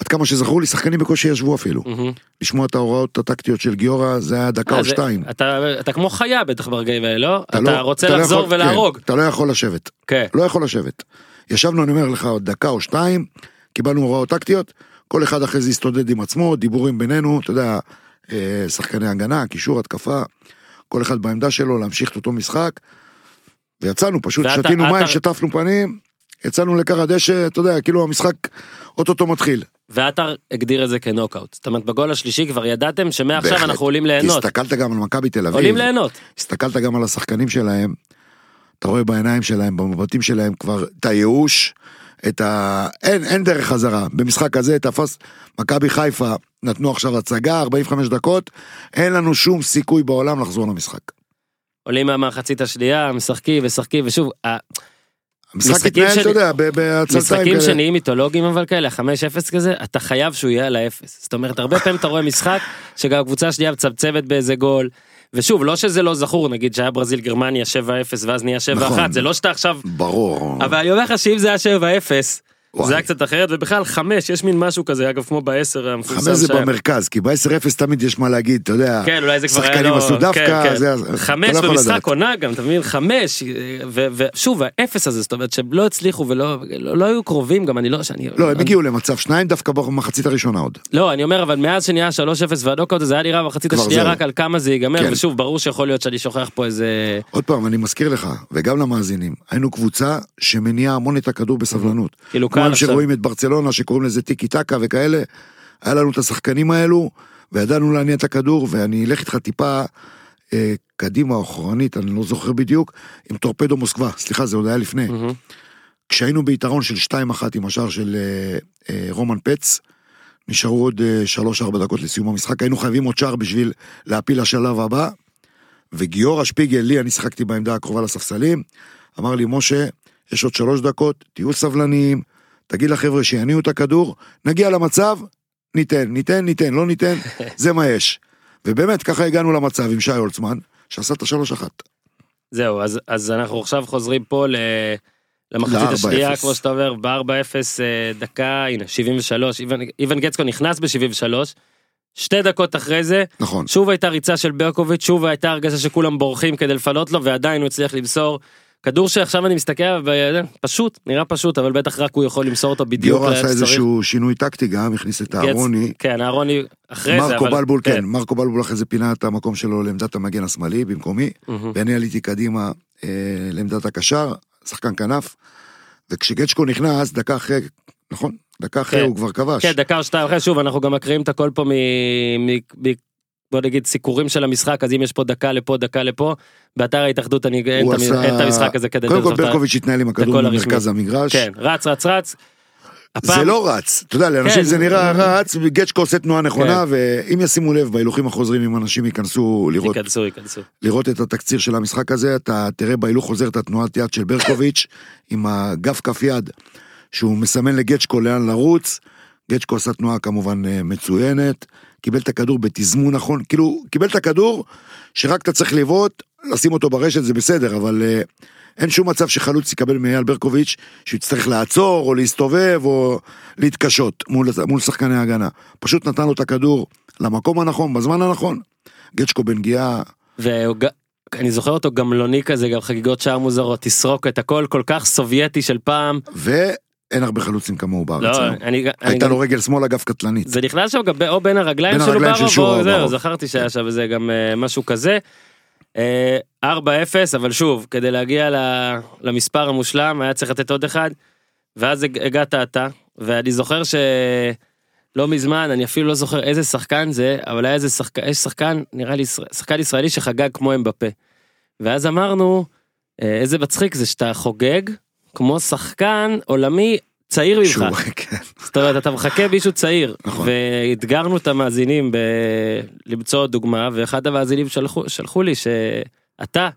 עד כמה שזכור לי, שחקנים בקושי ישבו אפילו. מהמם. לשמוע את ההוראות הטקטיות של גיורא, זה היה דקה אה, או זה- שתיים. אתה, אתה כמו חיה בטח ברגעים האלה, לא? אתה, לא- רוצה אתה לא לחזור יכול- ולהרוג. כן, אתה לא יכול לשבת. כן. לא יכול לשבת. ישבנו, אני אומר לך, עוד דקה או שתיים, קיבלנו הוראות טקטיות, כל אחד אחרי זה הסתודד עם עצמו, דיבורים בינינו, אתה יודע, אה, שחקני הגנה, קישור, התקפה, כל אחד בעמדה שלו, להמשיך את אותו משחק, ויצאנו, פשוט ואתה- שתינו אתה- מים, שטפנו פנים, יצאנו לכר הדשא, אתה יודע, כאילו המשחק אוטוטו מתחיל. ועטר הגדיר את זה כנוקאוט. זאת אומרת, בגול השלישי כבר ידעתם שמעכשיו בהחלט. אנחנו עולים ליהנות. הסתכלת גם על מכבי תל אביב. עולים ליהנות. הסתכלת גם על השחקנים שלהם, אתה רואה בעיניים שלהם, במבטים שלהם כבר את הייאוש, את ה... אין, אין דרך חזרה. במשחק הזה תפס מכבי חיפה, נתנו עכשיו הצגה, 45 דקות, אין לנו שום סיכוי בעולם לחזור למשחק. עולים מהמחצית השנייה, משחקים משחקים, ושוב, המשחק משחקים התנהל, אתה יודע, בעצלתיים משחקים כאלה. שנהיים מיתולוגיים אבל כאלה, 5-0 כזה, אתה חייב שהוא יהיה על האפס. זאת אומרת, הרבה פעמים אתה רואה משחק שגם הקבוצה השנייה מצמצמת באיזה גול. ושוב, לא שזה לא זכור, נגיד שהיה ברזיל גרמניה 7-0 ואז נהיה 7-1, נכון. זה לא שאתה עכשיו... ברור. אבל אני אומר לך שאם זה היה 7-0, וואי. זה היה קצת אחרת, ובכלל 5, יש מין משהו כזה, אגב, כמו ב-10 המפורסם. חמש זה. במרכז, כי ב-10-0 תמיד יש מה להגיד, אתה יודע. כן, אולי זה כבר היה שחקנים לא... עשו דווקא, כן, כן. זה- חמש לא יכול במשחק. עונה גם, אתה מבין? חמש, ושוב, האפס הזה, זאת אומרת שהם לא הצליחו ולא לא, היו קרובים גם, אני לא... שאני, לא, הם הגיעו למצב שניים דווקא במחצית הראשונה עוד. לא, אני אומר, אבל מאז שנהיה 3-0 והנוקאוט הזה היה נראה במחצית השנייה. רק על כמה זה ייגמר, כן. ושוב, ברור שיכול להיות שאני שוכח פה איזה... עוד פעם, אני מזכיר לך, וגם למאזינים, היינו קבוצה שמניעה המון את הכדור בסבלנות. כאילו כמו. שרואים את ברצלונה, שקוראים לזה טיקי טקה וכאלה, היה לנו את השחקנים האלו, וידענו להניע את הכדור, ואני אלך איתך טיפה אה, קדימה או אחורנית, אני לא זוכר בדיוק, עם טורפדו מוסקבה, סליחה, זה עוד היה לפני. מהמם. כשהיינו ביתרון של 2-1 עם השער של אה, אה, רומן פץ, נשארו עוד אה, 3-4 דקות לסיום המשחק, היינו חייבים עוד שער בשביל להפיל לשלב הבא, וגיורא שפיגל, לי, אני שיחקתי בעמדה הקרובה לספסלים, אמר לי, משה, יש עוד שלוש דקות, תהיו סבלניים, תגיד לחבר'ה שיניעו את הכדור, נגיע למצב, ניתן, ניתן, ניתן, לא ניתן, זה מה יש. ובאמת, ככה הגענו למצב עם שי הולצמן, שעשה את השלוש אחת. זהו, אז, אז אנחנו עכשיו חוזרים פה ל... למחצית השנייה, 4-0. כמו שאתה אומר, ב-4-0 אה, דקה, הנה, 73, איוון, איוון גצקו נכנס ב-73, שתי דקות אחרי זה, נכון. שוב הייתה ריצה של ברקוביץ', שוב הייתה הרגשה שכולם בורחים כדי לפנות לו, ועדיין הוא הצליח למסור כדור שעכשיו אני מסתכל עליו, פשוט, נראה פשוט, אבל בטח רק הוא יכול למסור אותו בדיוק גיורא עשה. איזשהו שינוי טקטי גם, הכניס את אהרוני. כן, אהרוני אחרי זה, מרקו. בלבול, כן, מרקו בלבול אחרי זה פינה את המקום שלו לעמדת המגן השמאלי במקומי. ואני עליתי קדימה אה, לעמדת הקשר, שחקן כנף, וכשגצ'קו נכנס, דקה אחרי, נכון? דקה אחרי כן. הוא כבר כבש. כן, דקה או שתיים אחרי, שוב, אנחנו גם מקריאים את הכל פה. בוא נגיד סיקורים של המשחק, אז אם יש פה דקה לפה, דקה לפה, באתר ההתאחדות אני אין את עשה- אין את המשחק הזה כדי קודם כל ברקוביץ' התנהל עם הכדור. במרכז המגרש. כן, רץ, רץ, רץ. זה הפעם- לא רץ, אתה יודע, לאנשים כן. זה נראה רץ, וגצ'קו עושה תנועה נכונה, ואם ישימו לב בהילוכים החוזרים, אם אנשים ייכנסו לראות ייכנסו, ייכנסו. לראות את התקציר של המשחק הזה, אתה תראה בהילוך חוזר את התנועת יד של ברקוביץ', עם הגב כף יד, שהוא מסמן לגצ'קו לאן לרוץ, גצ'קו עשה תנועה כמובן אה, מצוינת, קיבל את הכדור בתזמון נכון, כאילו, קיבל את הכדור, שרק אתה צריך לבעוט, לשים אותו ברשת זה בסדר, אבל אה, אין שום מצב שחלוץ יקבל מאייל ברקוביץ', שהוא יצטרך לעצור, או להסתובב, או להתקשות מול, מול שחקני ההגנה. פשוט נתן לו את הכדור למקום הנכון, בזמן הנכון. גצ'קו בנגיעה ואני זוכר אותו גמלוני כזה, גם חגיגות שער מוזרות, תסרוק את הכל כל כך סובייטי של פעם. ואין הרבה חלוצים כמוהו בארץ לא, היום. אני... אני הייתה גם- לו רגל שמאל אגב קטלנית. זה נכנס שם גם או בין הרגליים בין של הרגליים של אוברוב, שורה או זהו. זכרתי שהיה שם איזה גם אה, משהו כזה. אה, 4-0, אבל שוב, כדי להגיע למספר המושלם היה צריך לתת עוד אחד, ואז הג- הגעת אתה, ואני זוכר שלא מזמן, אני אפילו לא זוכר איזה שחקן זה, אבל היה איזה שחקן, יש שחקן, נראה לי, שחקן ישראלי שחגג כמו אמבפה. ואז אמרנו, אה, איזה מצחיק זה שאתה חוגג כמו שחקן עולמי צעיר ממך. כן. זאת אומרת אתה מחכה מישהו צעיר נכון. ואתגרנו את המאזינים ב... למצוא דוגמה ואחד המאזינים שלחו, שלחו לי שאתה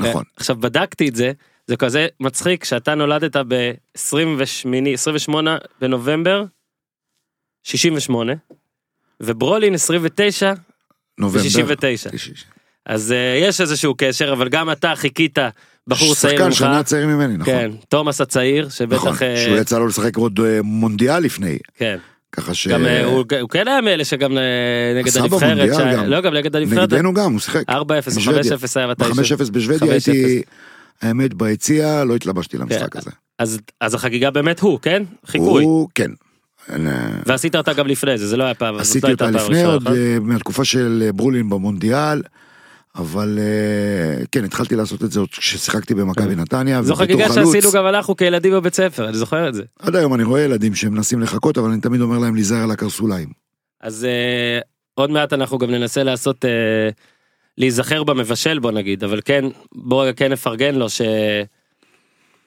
נכון. עכשיו בדקתי את זה זה כזה מצחיק שאתה נולדת ב-28 28 בנובמבר 68 וברולין 29 נובמבר. ב-69 אז uh, יש איזשהו קשר אבל גם אתה חיכית בחור צעיר שחקן ממך שנה צעיר ממני, נכון. כן תומאס הצעיר נכון. שבטח אה, שהוא יצא לו לשחק עוד אה, מונדיאל לפני. כן ככה ש... גם אה, הוא הוא כן היה מאלה שגם נגד עשה הנבחרת, במונדיאל שהיה- גם. לא גם נגד הנבחרת, 4-0 נגדנו גם, הוא שיחק. או 5-0 בשוודיה. היה מתישהו. ב-5-0 בשוודיה 5-0. הייתי, האמת ביציע, לא התלבשתי למשחק כן. הזה. אז אז החגיגה באמת הוא, כן? חיקוי. הוא, כן. ועשית אותה גם לפני זה, זה לא היה פעם, זאת עשיתי לא הייתה אותה פעם לפני ראשונה, עוד נכון? אה, מהתקופה של ברולין במונדיאל. אבל אה, כן התחלתי לעשות את זה עוד כששיחקתי במכבי נתניה. כן. זו ובתור חגיגה שעשינו גם אנחנו כילדים בבית ספר, אני זוכר את זה. עד היום אני רואה ילדים שמנסים לחכות אבל אני תמיד אומר להם להיזהר על הקרסוליים. אז אה, עוד מעט אנחנו גם ננסה לעשות, אה, להיזכר במבשל בוא נגיד, אבל כן, בוא רגע כן נפרגן לו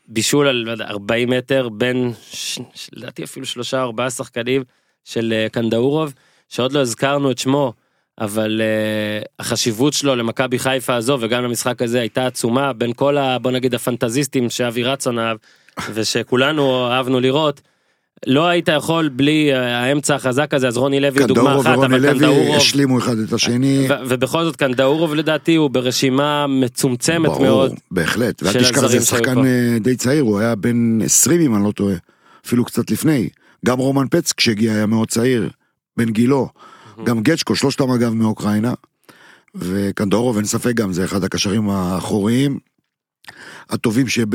שבישול על לא יודע, 40 מטר בין, ש- ש- לדעתי אפילו שלושה ארבעה שחקנים של קנדאורוב, שעוד לא הזכרנו את שמו, אבל uh, החשיבות שלו למכבי חיפה הזו וגם למשחק הזה הייתה עצומה בין כל ה... בוא נגיד הפנטזיסטים שאבי רצון אהב ושכולנו אהבנו לראות. לא היית יכול בלי אה, האמצע החזק הזה אז רוני לוי הוא דוגמה קנדאורוב אחת אבל לוי קנדאורוב השלימו אחד את השני. ו- ובכל זאת קנדאורוב לדעתי הוא ברשימה מצומצמת ברור, מאוד בהחלט. ואל תשכח זה שחקן. אה, די צעיר הוא היה בן 20 אם אני לא טועה. אפילו קצת לפני. גם רומן פץ כשהגיע היה מאוד צעיר. בן גילו. גם גצ'קו שלושתם אגב מאוקראינה. וקנדאורוב אין ספק גם זה אחד הקשרים האחוריים. הטובים שב...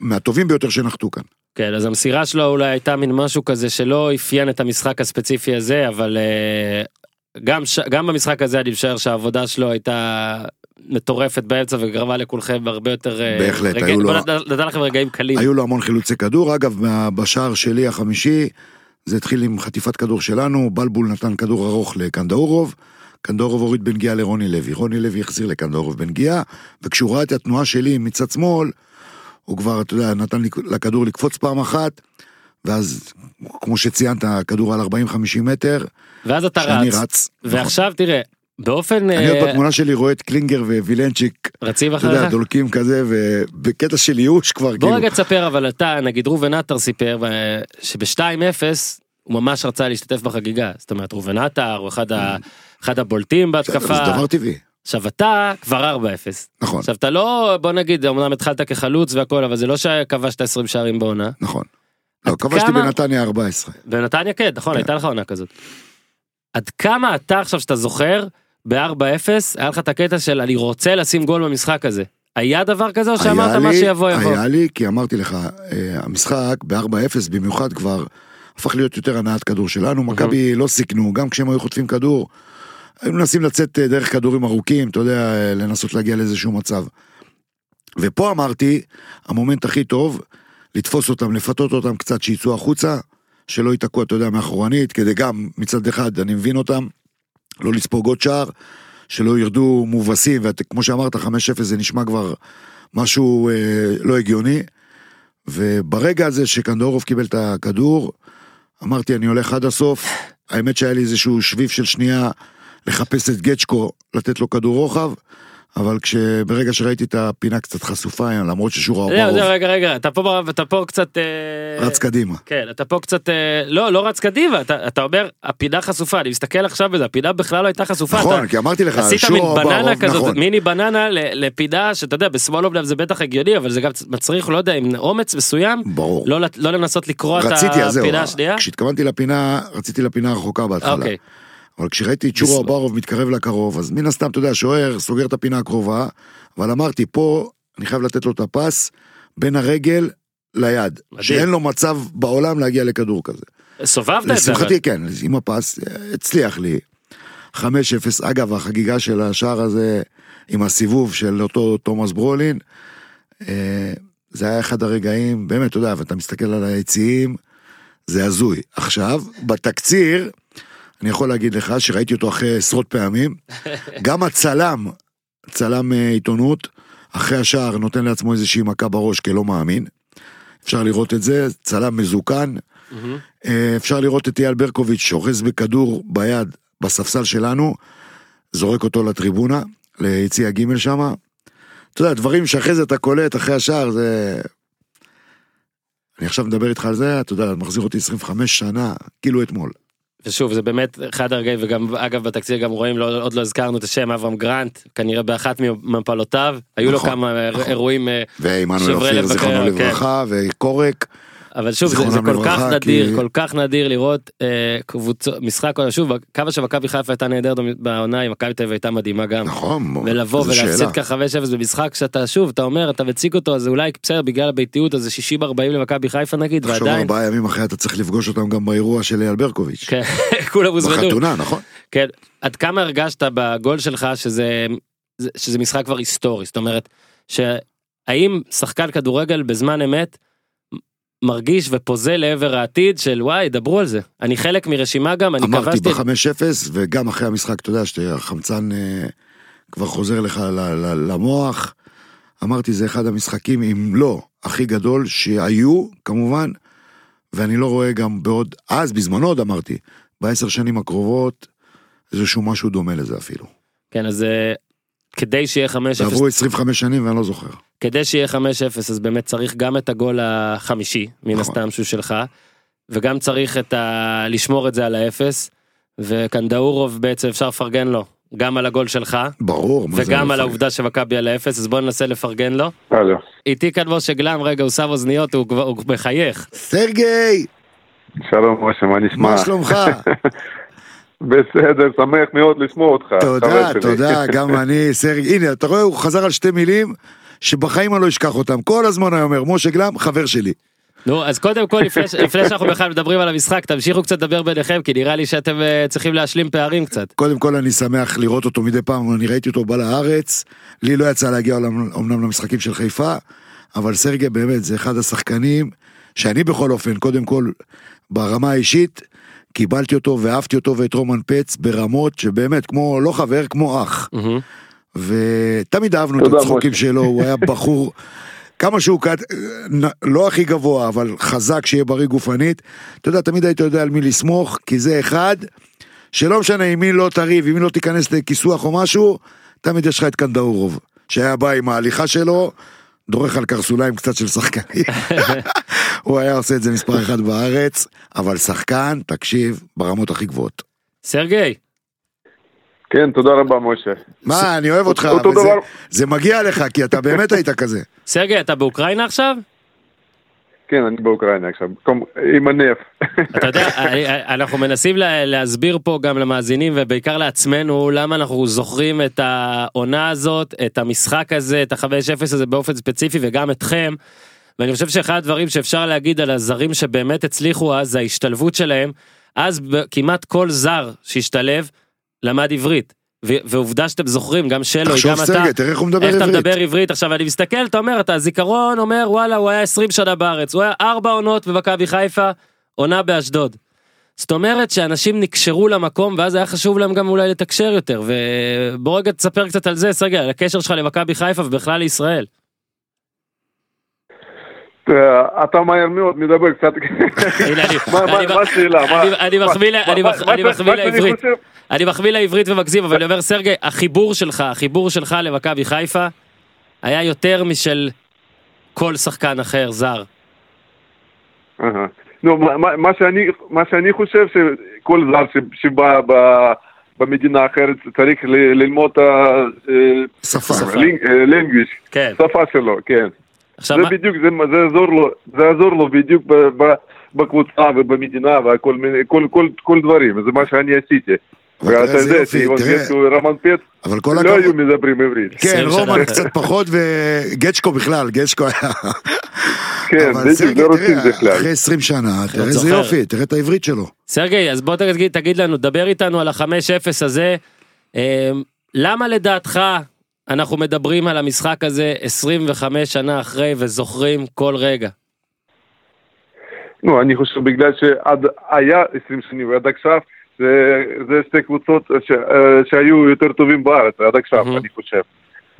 מהטובים ביותר שנחתו כאן. כן אז המסירה שלו אולי הייתה מין משהו כזה שלא אפיין את המשחק הספציפי הזה אבל אה, גם ש... גם במשחק הזה אני משער שהעבודה שלו הייתה מטורפת באמצע וגרמה לכולכם הרבה יותר אה, בהחלט, רגע... היו לו- נתן לכם רגעים קלים היו לו המון חילוצי כדור, אגב, בשער שלי החמישי, זה התחיל עם חטיפת כדור שלנו, בלבול נתן כדור ארוך לקנדאורוב, קנדאורוב הוריד בנגיעה לרוני לוי, רוני לוי החזיר לקנדאורוב בנגיעה, וכשהוא ראה את התנועה שלי מצד שמאל, הוא כבר, אתה יודע, נתן לכדור לקפוץ פעם אחת, ואז, כמו שציינת, הכדור על 40-50 מטר, ואז אתה שאני רץ. רץ. ועכשיו תראה באופן אני עוד אה, בתמונה שלי רואה את קלינגר ווילנצ'יק, רצים אתה יודע, אחריך. דולקים כזה, ובקטע של ייאוש כבר, בוא כאילו, רגע תספר אבל אתה נגיד ראובן עטר סיפר אה, שב-2-0 הוא ממש רצה להשתתף בחגיגה זאת אומרת ראובן עטר הוא אחד, ה, אחד הבולטים בהתקפה זה דבר טבעי, עכשיו אתה כבר 4-0 נכון, עכשיו אתה לא בוא נגיד אמנם התחלת כחלוץ והכל אבל זה לא שכבשת 20 שערים בעונה נכון. לא, כבשתי כמה- בנתניה 14. בנתניה כן נכון כן. הייתה לך עונה כזאת. עד כמה אתה עכשיו שאתה זוכר ב-4-0 היה לך את הקטע של אני רוצה לשים גול במשחק הזה היה דבר כזה או שאמרת מה לי- שיבוא יבוא? היה לי, כי אמרתי לך, אה, המשחק ב-4-0 במיוחד כבר הפך להיות יותר הנעת כדור שלנו, מכבי לא סיכנו, גם כשהם היו חוטפים כדור, היו מנסים לצאת אה, דרך כדורים ארוכים, אתה יודע, אה, לנסות להגיע לאיזשהו מצב. ופה אמרתי, המומנט הכי טוב, לתפוס אותם, לפתות אותם קצת, שיצאו החוצה, שלא ייתקעו, אתה יודע, מאחורנית, כדי גם, מצד אחד, אני מבין אותם, לא לספוג עוד שער, שלא ירדו מובסים, וכמו שאמרת, 5-0 זה נשמע כבר משהו אה, לא הגיוני. וברגע הזה שקנדורוב קיבל את הכדור, אמרתי, אני הולך עד הסוף. האמת שהיה לי איזשהו שביב של שנייה לחפש את גצ'קו, לתת לו כדור רוחב, אבל כשברגע שראיתי את הפינה קצת חשופה, למרות ששורה אברוב זהו, רגע, רגע, אתה פה, אתה פה קצת... אה, רץ קדימה. כן, אתה פה קצת, אה, לא, לא רץ קדימה, אתה, אתה אומר, הפינה חשופה, אני מסתכל עכשיו בזה, הפינה בכלל לא הייתה חשופה. נכון, אתה, כי אמרתי לך, עשית מין בננה כזאת, נכון. מיני בננה לפינה שאתה יודע, בסמול אובלב זה בטח הגיוני, אבל זה גם מצריך, לא יודע, עם אומץ מסוים, ברור. לא, לא לנסות לקרוע את הפינה השנייה. כשהתכוונתי לפינה, רציתי לפינה הרחוקה בהתחלה. אוקיי. אבל כשראיתי את שורו אברוב מתקרב לקרוב, אז מן הסתם, אתה יודע, שוער סוגר את הפינה הקרובה, אבל אמרתי, פה אני חייב לתת לו את הפס בין הרגל ליד, מדהים. שאין לו מצב בעולם להגיע לכדור כזה. סובבת את זה. לשמחתי כן, עם הפס, אה, הצליח לי. 5-0, אגב, החגיגה של השער הזה עם הסיבוב של אותו תומאס ברולין, אה, זה היה אחד הרגעים, באמת, אתה יודע, ואתה מסתכל על היציעים, זה הזוי. עכשיו, בתקציר, אני יכול להגיד לך שראיתי אותו אחרי עשרות פעמים, גם הצלם, צלם אה, עיתונות, אחרי השער נותן לעצמו איזושהי מכה בראש כלא מאמין. אפשר לראות את זה, צלם מזוקן. אה, אפשר לראות את אייל ברקוביץ' שאוחז בכדור ביד בספסל שלנו, זורק אותו לטריבונה, ליציע ג' שמה. אתה יודע, דברים שאחרי זה אתה קולט, אחרי השער, זה... אני עכשיו מדבר איתך על זה, אתה יודע, מחזיר אותי 25 שנה, כאילו אתמול. ושוב זה באמת אחד הרגעים וגם אגב בתקציר גם רואים לא, עוד לא הזכרנו את השם אברהם גרנט כנראה באחת ממפלותיו היו לו נכון, כמה נכון. אירועים אה, ועמנואל אופיר, זיכרונו כן. לברכה, וקורק, אבל שוב זה, זה כל כך נדיר כי- כל כך נדיר לראות אה, קבוצות משחק שוב כמה שמכבי חיפה הייתה נהדרת בעונה עם מכבי תל הייתה מדהימה גם. נכון, ולבוא ולהפסיד. ככה 5-0 במשחק שאתה שוב אתה אומר אתה מציג אותו אז אולי בסדר בגלל הביתיות אז זה 60-40 למכבי חיפה נגיד ועדיין ארבעה ימים אחרי אתה צריך לפגוש אותם גם באירוע של אייל ברקוביץ'. כן, כולם הוזמנו. בחתונה, נכון? כן, עד כמה הרגשת בגול שלך שזה, זה- שזה משחק כבר היסטורי, זאת אומרת, שהאם שחקן כדורגל בזמן אמת מרגיש ופוזל לעבר העתיד של וואי, דברו על זה. אני חלק מרשימה גם, אני אמרתי כבשתי... ב-5-0 וגם אחרי המשחק, אתה יודע, שהחמצן אה, כבר חוזר לך ל- ל- למוח. אמרתי, זה אחד המשחקים, אם לא הכי גדול שהיו, כמובן, ואני לא רואה גם בעוד, אז בזמנו עוד אמרתי, בעשר שנים הקרובות, איזשהו משהו דומה לזה אפילו. כן, אז אה, כדי שיהיה 5-0, עברו 25 שנים ואני לא זוכר. כדי שיהיה 5-0, אז באמת צריך גם את הגול החמישי, מן נכון. הסתם שהוא שלך, וגם צריך את ה... לשמור את זה על האפס, וקנדאורוב בעצם אפשר לפרגן לו, גם על הגול שלך, ברור. וגם על. העובדה שמכבי על האפס, אז בוא ננסה לפרגן לו. הלו. איתי כאן משה גלם, רגע, הוא שם אוזניות, הוא מחייך. סרגי, שלום משה, מה נשמע? מה שלומך? בסדר, שמח מאוד לשמוע אותך. תודה. תודה, גם אני, סרגי, הנה, אתה רואה, הוא חזר על שתי מילים שבחיים אני לא אשכח אותם. כל הזמן היה אומר, משה גלם, חבר שלי. נו, אז קודם כל, לפני, שאנחנו בכלל מדברים על המשחק, תמשיכו קצת לדבר ביניכם, כי נראה לי שאתם אה, צריכים להשלים פערים קצת. קודם כל אני שמח לראות אותו מדי פעם, אני ראיתי אותו בא לארץ, לי לא יצא להגיע אומנם למשחקים של חיפה, אבל סרגי באמת זה אחד השחקנים שאני בכל אופן, קודם כל, ברמה האישית, קיבלתי אותו ואהבתי אותו ואת רומן פץ ברמות שבאמת, כמו, לא חבר, כמו אח. מהמם. ותמיד אהבנו את הצחוקים. שלו, הוא היה בחור, כמה שהוא קט... לא הכי גבוה, אבל חזק, שיהיה בריא גופנית. אתה יודע, תמיד היית יודע על מי לסמוך, כי זה אחד, שלא משנה עם מי לא תריב, עם מי לא תיכנס לכיסוח או משהו, תמיד יש לך את קנדאורוב, שהיה בא עם ההליכה שלו, דורך על קרסוליים קצת של שחקנים. הוא היה עושה את זה מספר אחד בארץ, אבל שחקן, תקשיב, ברמות הכי גבוהות. סרגי, כן, תודה רבה משה. מה, אני אוהב אותך, אותו וזה- דבר. זה מגיע לך, כי אתה באמת היית כזה. סרגי, אתה באוקראינה עכשיו? כן, אני באוקראינה עכשיו, עם הנף. אתה יודע, אנחנו מנסים לה- להסביר פה גם למאזינים ובעיקר לעצמנו למה אנחנו זוכרים את העונה הזאת, את המשחק הזה, את ה-5-0 הזה באופן ספציפי וגם אתכם. ואני חושב שאחד הדברים שאפשר להגיד על הזרים שבאמת הצליחו אז זה ההשתלבות שלהם. אז כמעט כל זר שהשתלב למד עברית. ועובדה שאתם זוכרים גם שלו, תחשוב גם אתה, סרגי, תראה איך הוא מדבר איך אתה. מדבר עברית עכשיו אני מסתכל אתה אומר אתה הזיכרון אומר וואלה הוא היה 20 שנה בארץ הוא היה ארבע עונות במכבי חיפה עונה באשדוד. זאת אומרת שאנשים נקשרו למקום ואז היה חשוב להם גם אולי לתקשר יותר ובוא רגע תספר קצת על זה סרגי על הקשר שלך למכבי חיפה ובכלל לישראל. אה, אתה מהר מאוד מדבר קצת. מה- השאלה? אני- מחמיא לעברית. ומגזים אבל אני אומר סרגי החיבור שלך החיבור שלך למכבי חיפה היה יותר משל כל שחקן אחר זר. מה- שאני- חושב שכל זר שבא ב- במדינה אחרת צריך ללמוד את שפה. הלינגוויש, כן. שפה שלו, כן. עכשיו זה מה- בדיוק, זה זה יעזור לו, זה יעזור לו בדיוק ב- ב- בקבוצה ובמדינה וכל מיני, כל- כל- כל דברים, זה מה שאני עשיתי. ואתה איזה יודע. גצקו ורומן פט אבל כל לא הכבוד. היו מדברים עברית. כן, שנה רומן. קצת פחות וגצ'קו בכלל, גצ'קו היה... כן, אבל בדיוק, סרגי, לא רוצים תראה, בכלל. אחרי 20 שנה, תראה איזה זוכר. יופי, תראה את העברית שלו. סרגי אז בוא תגיד, תגיד לנו דבר איתנו על ה-5-0 הזה. אה, למה לדעתך אנחנו מדברים על המשחק הזה 25 שנה אחרי וזוכרים כל רגע? נו, אני חושב בגלל שעד היה 20 שנים ועד עכשיו, זה, זה שתי קבוצות ש, אה, שהיו יותר טובים בארץ עד עכשיו, מהמם. אני חושב.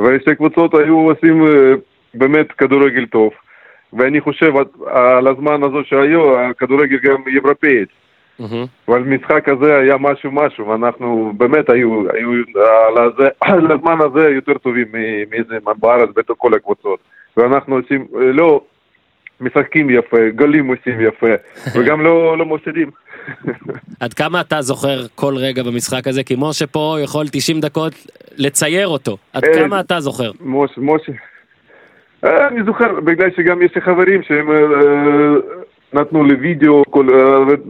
ושתי קבוצות היו עושים אה, באמת כדורגל טוב. ואני חושב על- על הזמן הזה שהיו, הכדורגל גם אירופאית. מהמם. אבל המשחק הזה היה משהו משהו, ואנחנו באמת היו, היו על, הזה, על הזמן הזה יותר טובים מאיזה בארץ בתוך כל הקבוצות. ואנחנו עושים, אה, לא משחקים יפה, גולים עושים יפה, וגם לא, לא מפסידים. עד כמה אתה זוכר כל רגע במשחק הזה? כי משה פה יכול 90 דקות לצייר אותו. עד אה, כמה אתה זוכר? משה, משה. אה, אני זוכר, בגלל שגם יש לי חברים שהם אה, אה, נתנו לי וידאו, כל, אה,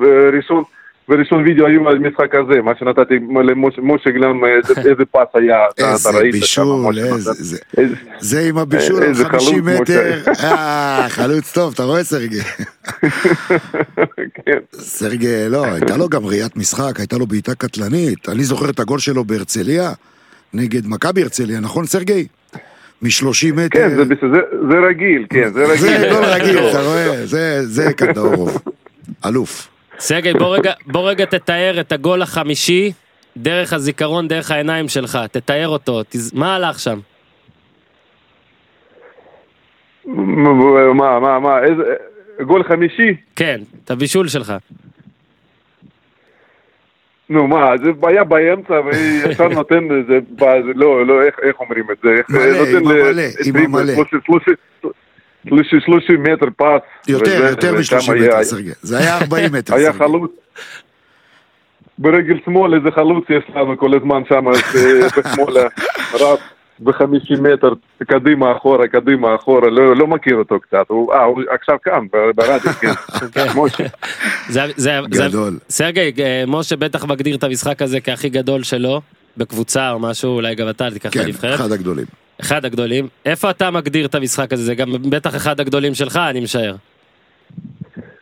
אה, ראשון, וראשון וידאו היו על המשחק הזה, מה שנתתי למשה משה גם, אה, איזה- פס היה, איזה בישול, איזה... זה- איזה- זה עם הבישול על איזה 50 חלוץ, מטר. אה, חלוץ טוב, אתה רואה סרגי? כן. סרגי, לא, הייתה לו גם ראיית משחק, הייתה לו בעיטה קטלנית. אני זוכר את הגול שלו בהרצליה, נגד מכבי הרצליה, נכון סרגי? מ-30 מטר. כן, זה זה- זה רגיל, כן, זה רגיל. זה גול רגיל, אתה רואה? זה, זה קנדאורוב. אלוף. סרגי בוא רגע, בוא רגע תתאר את הגול החמישי דרך הזיכרון, דרך העיניים שלך. תתאר אותו. תז... מה הלך שם? מה, מה, מה, איזה, גול חמישי? כן, את הבישול שלך. נו מה, זה היה באמצע וישר נותן איזה, לא, לא, איך- אומרים את זה? מלא, נותן עם המלא, עם 20, המלא. 30, 30, 30 מטר פס. יותר, יותר וכמה מ-30 היה- מטר, סרגי. זה היה 40 מטר, היה. חלוץ. ברגל שמאל איזה חלוץ יש לנו כל הזמן שם, אה, בשמאל רץ ב-50 מטר, קדימה אחורה, קדימה אחורה, לא לא מכיר אותו קצת, הוא אה, הוא עכשיו כאן, ברדיו, כן, משה. זה, זה, זה, גדול. סרגי, אה, משה בטח מגדיר את המשחק הזה כהכי גדול שלו, בקבוצה או משהו, אולי גם אתה תיקח את כן, הנבחרת. אחד הגדולים. אחד הגדולים. איפה אתה מגדיר את המשחק הזה? זה גם בטח אחד הגדולים שלך, אני משער.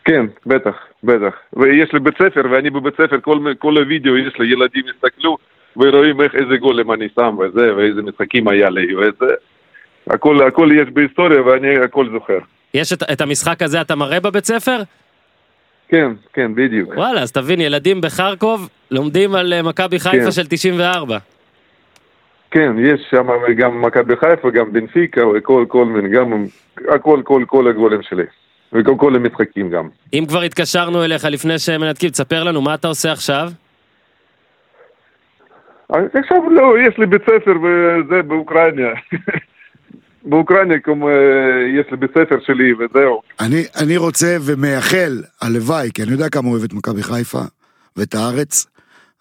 כן, בטח, בטח. ויש לי בית ספר, ואני בבית ספר, כל, כל הוידאו יש לי, ילדים יסתכלו, ורואים איך, איזה גולים אני שם וזה, ואיזה משחקים היה לי, וזה. הכל, הכל יש בהיסטוריה, ואני הכל זוכר. יש את, את המשחק הזה אתה מראה בבית ספר? כן, כן, בדיוק. וואלה, אז תבין, ילדים בחרקוב לומדים על אה, מכבי חיפה כן. של 94. כן, יש שם גם מכבי חיפה, גם בנפיקה, וכל, כל מיני, גם, הכל, כל, כל הגולים שלי. וכל כל המשחקים גם. אם כבר התקשרנו אליך לפני שמנתקים, תספר לנו מה אתה עושה עכשיו? עכשיו לא, יש לי בית ספר וזה באוקראינה. באוקראינה כמו, יש לי בית ספר שלי וזהו. אני, אני רוצה ומייחל, הלוואי, כי אני יודע כמה אוהב את מכבי חיפה ואת הארץ,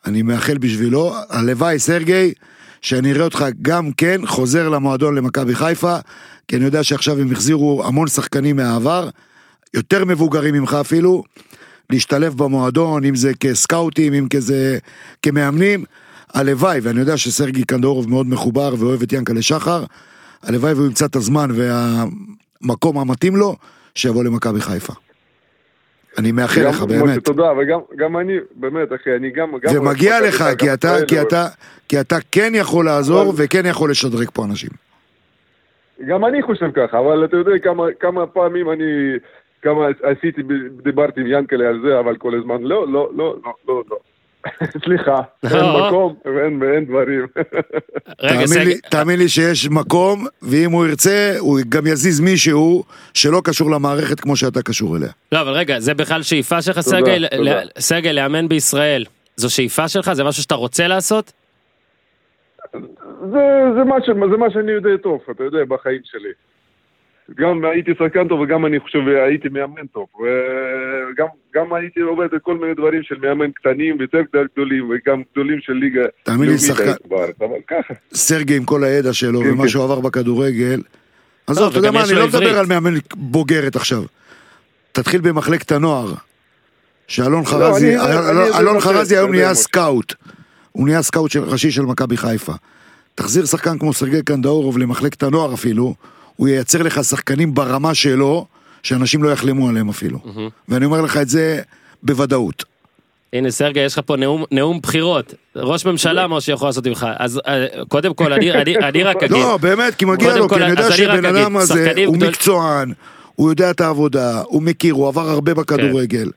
אני מאחל בשבילו, הלוואי, סרגי, שאני אראה אותך גם כן חוזר למועדון למכבי חיפה, כי אני יודע שעכשיו הם החזירו המון שחקנים מהעבר, יותר מבוגרים ממך אפילו, להשתלב במועדון, אם זה כסקאוטים, אם כזה, כמאמנים. הלוואי, ואני יודע שסרגי קנדורוב מאוד מחובר ואוהב את ינקלה שחר, הלוואי והוא ימצא את הזמן והמקום המתאים לו, שיבוא למכבי חיפה. אני מאחל גם- לך, באמת. תודה, וגם גם אני, באמת, אחי, אני גם... גם ומגיע מכבי לך, כי גם אתה, ישראל, כי אתה, כי אתה כן יכול לעזור אבל- וכן יכול לשדרג פה אנשים. גם אני חושב ככה, אבל אתה יודע כמה, כמה פעמים אני, כמה עשיתי, דיברתי עם ינקלה על זה, אבל כל הזמן, לא, לא, לא, לא, לא, לא. סליחה, אין לא. מקום ואין ואין דברים. רגע, תאמין לי, תאמין לי שיש מקום, ואם הוא ירצה, הוא גם יזיז מישהו שלא קשור למערכת כמו שאתה קשור אליה. לא, אבל רגע, זה בכלל שאיפה שלך, תודה, סרגי, תודה. ל- סרגי, לאמן בישראל. זו שאיפה שלך? זה משהו שאתה רוצה לעשות? זה, זה, מה ש, זה מה שאני יודע טוב, אתה יודע, בחיים שלי. גם הייתי שחקן טוב וגם אני חושב הייתי מאמן טוב. וגם גם הייתי עובד כל מיני דברים של מאמן קטנים ויותר גדולים וגם גדולים של ליגה תאמין לי, לאומית שחקן- בארץ, אבל ככה. סרגי עם כל הידע שלו כן, ומה כן. שהוא עבר בכדורגל. עזוב, לא, אתה יודע מה, אני לא מדבר. על מאמן בוגרת עכשיו. תתחיל במחלקת הנוער. שאלון חרזי, לא, אני- אלון- אני- אלון אני- חרזי היום נהיה. scout. הוא נהיה scout של- ראשי של מכבי חיפה. תחזיר שחקן כמו סרגי קנדאורוב למחלקת הנוער אפילו, הוא ייצר לך שחקנים ברמה שלו, שאנשים לא יחלמו עליהם אפילו. ואני אומר לך את זה בוודאות. הנה, סרגי, יש לך פה נאום, נאום בחירות. ראש ממשלה, משה יכול לעשות ממך. אז אה, קודם כל, אני, אני, אני רק אגיד. לא, באמת, כי מגיע לו, כי אני יודע שבן אדם הזה הוא גדול- מקצוען, הוא יודע את העבודה, הוא מכיר, הוא עבר הרבה בכדורגל.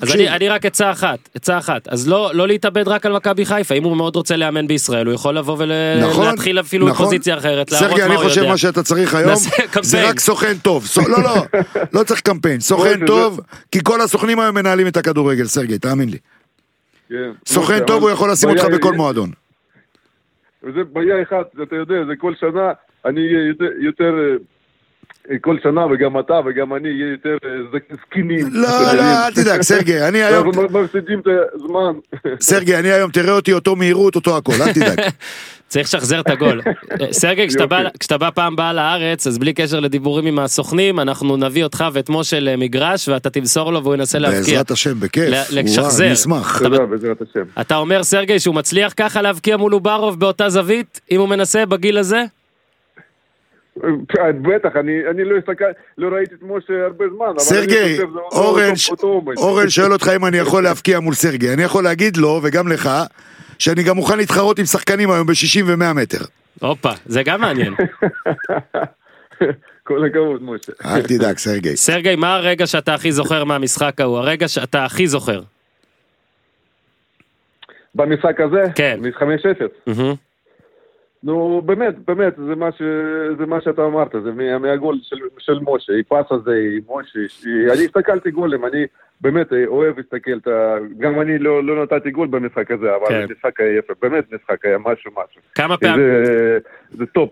אז אני, אני רק עצה אחת, עצה אחת. אז לא, לא להתאבד רק על מכבי חיפה. אם הוא מאוד רוצה לאמן בישראל, הוא יכול לבוא נכון, ולהתחיל אפילו נכון. מפוזיציה אחרת, להראות סרגי, מה אני הוא חושב יודע. מה שאתה צריך היום, זה קמפיין. רק סוכן טוב. סו- לא, לא, לא צריך קמפיין, סוכן טוב, כי כל הסוכנים היום מנהלים את הכדורגל, סרגי, תאמין לי. כן. סוכן אבל טוב, הוא יכול לשים אותך בכל מועדון. וזה בעיה אחת, אתה יודע, זה כל שנה, אני יותר, יותר כל שנה, וגם אתה וגם אני, יהיה יותר אה, זק- זקנים. לא, לא? אל תדאג, סרגי, אני היום, אנחנו מפסידים את הזמן. סרגי, אני היום, תראה אותי אותו מהירות, אותו הכל, אל תדאג. צריך לשחזר את הגול. סרגי, כשאתה בא- פעם הבאה לארץ, אז בלי קשר לדיבורים עם הסוכנים, אנחנו נביא אותך ואת משה למגרש, ואתה תמסור לו והוא ינסה להבקיע. בעזרת השם, בכיף. לשחזר. אני אשמח. תודה, בעזרת השם. אתה אומר, סרגי, שהוא מצליח ככה להבקיע מול אוברוב באותה זווית, אם הוא מנסה בגיל הזה? אה, בטח, אני אני לא הסתכל, לא ראיתי את משה הרבה זמן, אבל אני סרגי, חושב זה אותו- אורן, אותו- אותו. אורן שואל אותך אם אני יכול להבקיע מול סרגי. אני יכול להגיד לו, וגם לך, שאני גם מוכן להתחרות עם שחקנים היום ב-60 ו-100 מטר. הופה, זה גם מעניין. כל הכבוד, משה. אל תדאג, סרגי. סרגי, מה הרגע שאתה הכי זוכר מהמשחק ההוא? הרגע שאתה הכי זוכר. במשחק הזה? כן. מ-5-0. נו, באמת, באמת, זה מה, ש... זה מה שאתה אמרת, זה מה... מהגול של, של משה, הפס הזה משה, ש... אני הסתכלתי גולים, אני באמת אה, אוהב להסתכל, את. גם אני לא, לא נתתי גול במשחק הזה, אבל כן. המשחק היה יפה, באמת משחק היה משהו משהו. כמה פעמים- זה, זה טופ.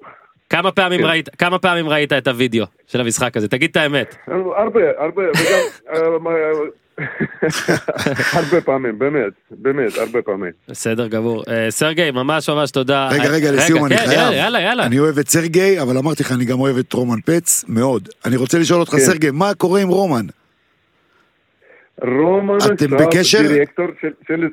כמה פעמים כן. ראית, כמה פעמים ראית את הוידאו של המשחק הזה? תגיד את האמת. הרבה, הרבה, וגם... הרבה פעמים, באמת, באמת, הרבה פעמים. בסדר גמור. אה, סרגי, ממש ממש תודה. רגע, רגע, אה, לסיום אני כן, חייב. יאללה, יאללה. אני אוהב את סרגי, אבל אמרתי לך, אני גם אוהב את רומן פץ, מאוד. אני רוצה לשאול אותך, כן. סרגי, מה קורה עם רומן? רומן אתם עכשיו בקשר? דירקטור של,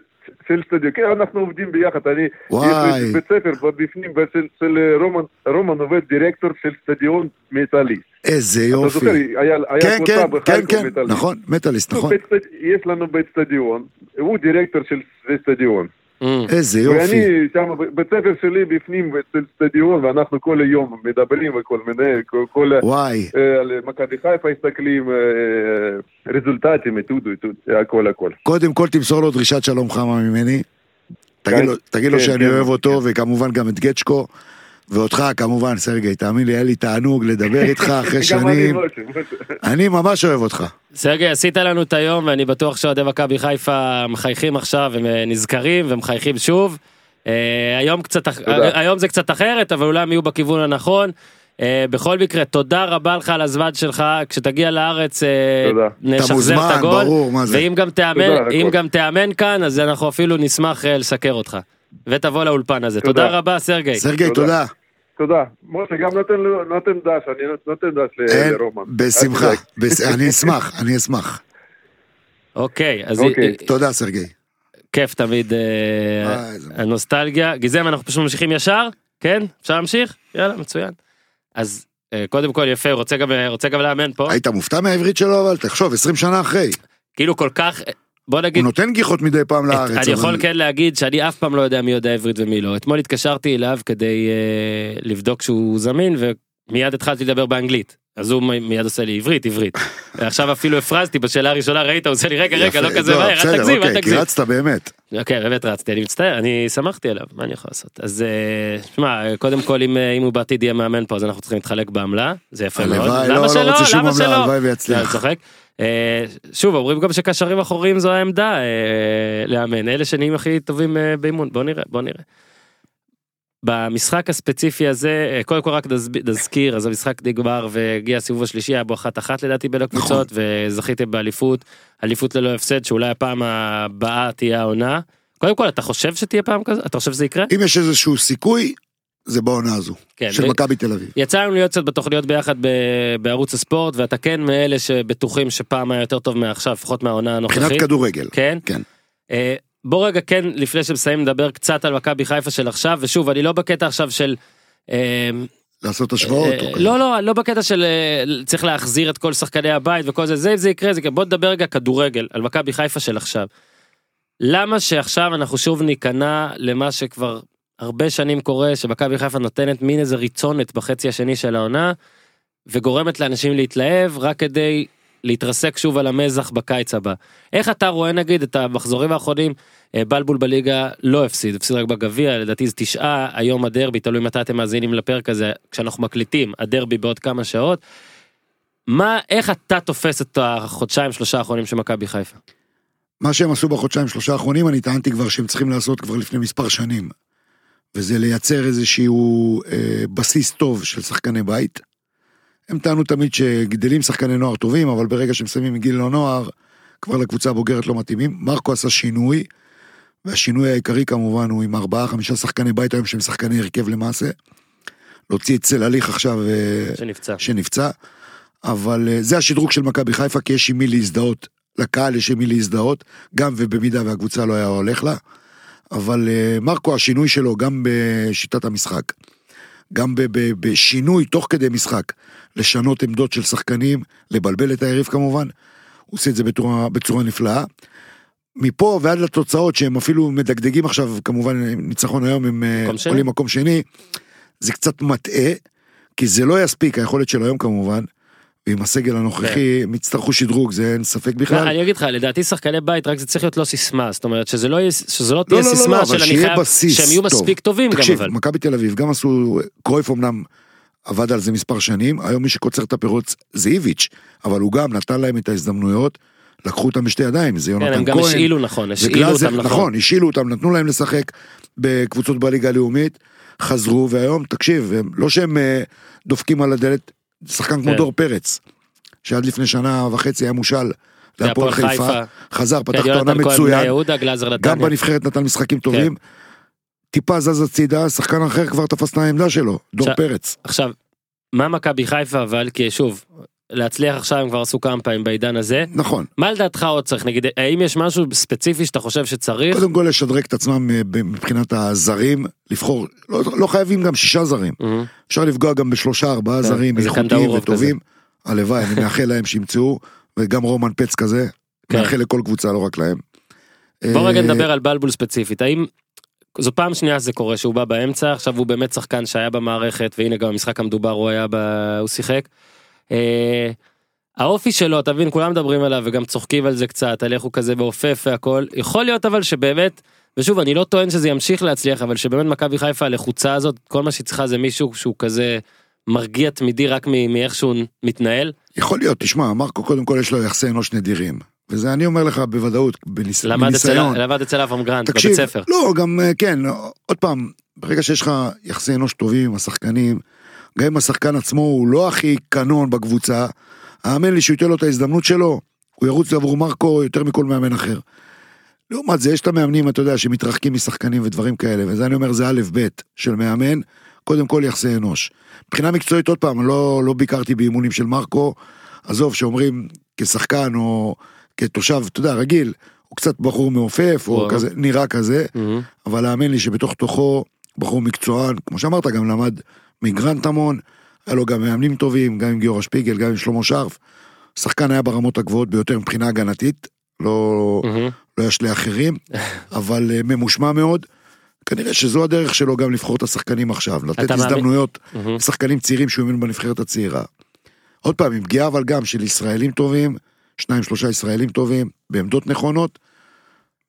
של, סטודיו, כן, אנחנו עובדים ביחד, אני, וואי. יש בית ספר בפנים, של, של רומן, רומן עובד דירקטור של סטדיון מטאלי. איזה אתה יופי. זוכר, היה, היה כן, קבוצה כן, כן, בחיפה כן, מטאלי. נכון, מטאליסט, נכון. יש לנו בית סטדיון, הוא דירקטור של. אמ, איזה יופי. ואני שם, בית ספר שלי בפנים של סטדיון, ואנחנו כל היום מדברים וכל מיני, כל, כל וואי, אה, על מכבי חיפה מסתכלים, אה, רזולטטים, אתודו, אתודו, הכל הכל. קודם כל תמסור לו דרישת שלום חמה ממני. תגיד כן, לו- כן, שאני כן, אוהב אותו. וכמובן גם את גצ'קו. ואותך כמובן, סרגי, תאמין לי, היה לי תענוג לדבר איתך אחרי שנים. אני ממש אוהב אותך. סרגי, עשית לנו את היום, ואני בטוח שאוהדי מכבי חיפה מחייכים עכשיו, הם אה, נזכרים ומחייכים שוב. אה, היום קצת. אה, היום זה קצת אחרת, אבל אולי הם יהיו בכיוון הנכון. בכל מקרה, תודה רבה לך על הזמן שלך, כשתגיע לארץ, תודה. נשחזר את הגול. מוזמן, ברור, מה זה. ואם גם תאמן. גם תאמן כאן, אז אנחנו אפילו נשמח לסקר אותך. ותבוא לאולפן הזה. תודה תודה. רבה, סרגי. סרגי, תודה. תודה. תודה. משה גם נותן דש, אני נותן דש אין, לרומן. בשמחה, אני אשמח, אני אשמח. אוקיי, אז אוקיי. תודה סרגי. כיף תמיד אה, אה, הנוסטלגיה. גיזם, אנחנו פשוט ממשיכים ישר? כן? אפשר להמשיך? יאללה, מצוין. אז אה, קודם כל יפה, רוצה גם לאמן פה. היית מופתע מהעברית שלו אבל תחשוב 20 שנה אחרי. כאילו כל כך, בוא נגיד, הוא נותן גיחות מדי פעם לארץ. אני יכול כן להגיד שאני אף פעם לא יודע מי יודע עברית ומי לא. אתמול התקשרתי אליו כדי אה, לבדוק שהוא זמין ומיד התחלתי לדבר באנגלית. אז הוא מיד עושה לי עברית עברית. ועכשיו אפילו הפרזתי בשאלה הראשונה ראית הוא עושה לי רגע רגע לא כזה לא, מהר אל תגזים אל אוקיי, תגזים. כי רצת באמת. אוקיי באמת רצתי אני מצטער אני שמחתי עליו מה אני יכול לעשות אז אה, שמע קודם כל אם אה, אם הוא בעתיד יהיה מאמן פה אז אנחנו צריכים להתחלק בעמלה זה יפה מאוד. הלוואי, למה לא, לא שלא? למה שלא? הלוואי לא, ויצליח. אה, שוב אומרים גם שקשרים אחוריים זו העמדה לאמן אלה שנהיים הכי טובים באימון בוא נראה בוא נראה. במשחק הספציפי הזה אה, קודם כל רק נזכיר אז המשחק נגמר והגיע הסיבוב השלישי היה בו אחת אחת לדעתי בין הקבוצות וזכיתם באליפות אליפות ללא הפסד שאולי הפעם הבאה תהיה העונה. קודם כל אתה חושב שתהיה פעם כזה אתה חושב שזה יקרה? אם יש איזשהו סיכוי, זה בעונה הזו. כן. של ו- מכבי תל אביב. יצא לנו להיות קצת בתוכניות ביחד ב- בערוץ הספורט ואתה כן מאלה שבטוחים שפעם היה יותר טוב מעכשיו לפחות מהעונה מבחינת הנוכחית. כדורגל. כן. כן. בוא רגע כן לפני שמסיים נדבר קצת על מכבי חיפה של עכשיו ושוב אני לא בקטע עכשיו של. אה, לעשות השוואות. אה. לא לא לא בקטע של אה, צריך להחזיר את כל שחקני הבית וכל זה זה זה יקרה זה בוא נדבר רגע כדורגל על מכבי חיפה של עכשיו. למה שעכשיו אנחנו שוב ניכנע למה שכבר הרבה שנים קורה שמכבי חיפה נותנת מין איזה ריצונת בחצי השני של העונה וגורמת לאנשים להתלהב רק כדי להתרסק שוב על המזח בקיץ הבא. איך אתה רואה נגיד את המחזורים האחרונים אה, בלבול בליגה לא הפסיד הפסיד רק בגביע לדעתי זה תשעה היום הדרבי תלוי מתי אתם מאזינים לפרק הזה כשאנחנו מקליטים הדרבי בעוד כמה שעות. מה איך אתה תופס את החודשיים שלושה האחרונים של מכבי חיפה. מה שהם עשו בחודשיים שלושה האחרונים, אני טענתי כבר שהם צריכים לעשות כבר לפני מספר שנים. וזה לייצר איזשהו אה, בסיס טוב של שחקני בית. הם טענו תמיד שגדלים שחקני נוער טובים, אבל ברגע שהם מסיימים מגיל הנוער, כבר לקבוצה הבוגרת לא מתאימים. מרקו עשה שינוי, והשינוי העיקרי כמובן הוא עם ארבעה חמישה שחקני בית היום שהם שחקני הרכב למעשה. להוציא את צל הליך עכשיו אה, שנפצע. שנפצע, אבל אה, זה השדרוג של מכבי חיפה, כי יש עם מי להזדהות, לקהל יש עם מי להזדהות, גם ובמידה והקבוצה לא היה הולך לה, אבל אה, מרקו השינוי שלו גם בשיטת המשחק, גם בשינוי תוך כדי משחק, לשנות עמדות של שחקנים, לבלבל את היריב כמובן, הוא עושה את זה בצורה, בצורה נפלאה. מפה ועד לתוצאות שהם אפילו מדגדגים עכשיו, כמובן ניצחון היום הם אה. עולים מקום שני, זה קצת מטעה, כי זה לא יספיק, היכולת של היום כמובן, ועם הסגל הנוכחי הם יצטרכו שדרוג, זה אין ספק לא, בכלל. אני אגיד לך לדעתי שחקני בית רק זה צריך להיות לא סיסמה זאת אומרת שזה לא יהיה שזה לא תהיה לא, לא, לא, סיסמה לא, של אני חייב שהם יהיו. מספיק טובים גם תקשיב, אבל. מכבי תל אביב גם עשו, קרויף אמנם עבד על זה מספר שנים, היום מי שקוצר את הפירות זה איביץ', אבל הוא גם נתן להם את ההזדמנויות, לקחו אותם בשתי ידיים, זה כן, יונתן הם כהן. גם השאילו נכון השאילו אותם נכון. נכון, השאילו אותם, נתנו להם לשחק בקבוצות בליגה הלאומית, חזרו, והיום, תקשיב, הם, לא שהם אה, דופקים על הדלת, שחקן כמו כן. דור פרץ, שעד לפני שנה וחצי היה מושל להפועל חיפה. חזר, פתח כן, את העונה מצוין, גם. בנבחרת נתן משחקים טובים, טיפה זז הצידה, שחקן אחר כבר תפס את העמדה שלו, דור פרץ. עכשיו מה מכבי חיפה אבל כי שוב להצליח עכשיו הם כבר עשו כמה פעמים בעידן הזה נכון, מה לדעתך עוד צריך נגיד האם יש משהו ספציפי שאתה חושב שצריך קודם כל לשדרג את עצמם אה, מבחינת הזרים, לבחור, לא, לא חייבים גם שישה זרים, מהמם. אפשר לפגוע גם בשלושה ארבעה כן, זרים איכותיים וטובים. הלוואי, אני מאחל להם שימצאו, וגם רומן פץ כזה, כן. מאחל לכל קבוצה, לא רק להם. בוא רגע אה, נדבר על בלבול ספציפית האם זו פעם שנייה שזה קורה שהוא בא באמצע עכשיו הוא באמת שחקן שהיה במערכת והנה גם המשחק המדובר הוא היה ב... הוא שיחק. אה, האופי שלו אתה מבין כולם מדברים עליו וגם צוחקים על זה קצת על איך הוא כזה מעופף והכל יכול להיות אבל שבאמת ושוב אני לא טוען שזה ימשיך להצליח אבל שבאמת מכבי חיפה הלחוצה הזאת כל מה שהיא צריכה זה מישהו שהוא כזה מרגיע תמידי רק מאיך שהוא מתנהל יכול להיות, תשמע, מרקו קודם כל יש לו יחסי אנוש נדירים. וזה אני אומר לך בוודאות, בניס... למד אצל בניסיון. למד אצל אברהם גרנט בבית תקשיב, ספר. לא, גם, אה, כן, עוד פעם, ברגע שיש לך יחסי אנוש טובים עם השחקנים, גם אם השחקן עצמו הוא לא הכי קנון בקבוצה, האמן לי שהוא ייתן לו את ההזדמנות שלו, הוא ירוץ עבור מרקו יותר מכל מאמן אחר. לעומת זה, יש את המאמנים, אתה יודע, שמתרחקים משחקנים ודברים כאלה, וזה אני אומר, זה א' ב' של מאמן. קודם כל יחסי אנוש. מבחינה מקצועית, עוד פעם, לא, לא ביקרתי באימונים של מרקו, עזוב, שאומרים כשחקן או כתושב, אתה יודע, רגיל, הוא קצת בחור מעופף, או. כזה, נראה כזה. אבל האמן לי שבתוך תוכו, בחור מקצוען, כמו שאמרת, גם למד מגרנט המון, היה לו גם מאמנים טובים, גם עם גיורא שפיגל, גם עם שלמה שרף. שחקן היה ברמות הגבוהות ביותר מבחינה הגנתית, לא, מהמם. לא ישלה אחרים, אבל אה, ממושמע מאוד. כנראה שזו הדרך שלו גם לבחור את השחקנים עכשיו, לתת מאמין- הזדמנויות מהמם. לשחקנים צעירים שהוא האמין בנבחרת הצעירה. עוד פעם, עם פגיעה אבל גם של ישראלים טובים, שניים שלושה ישראלים טובים, בעמדות נכונות.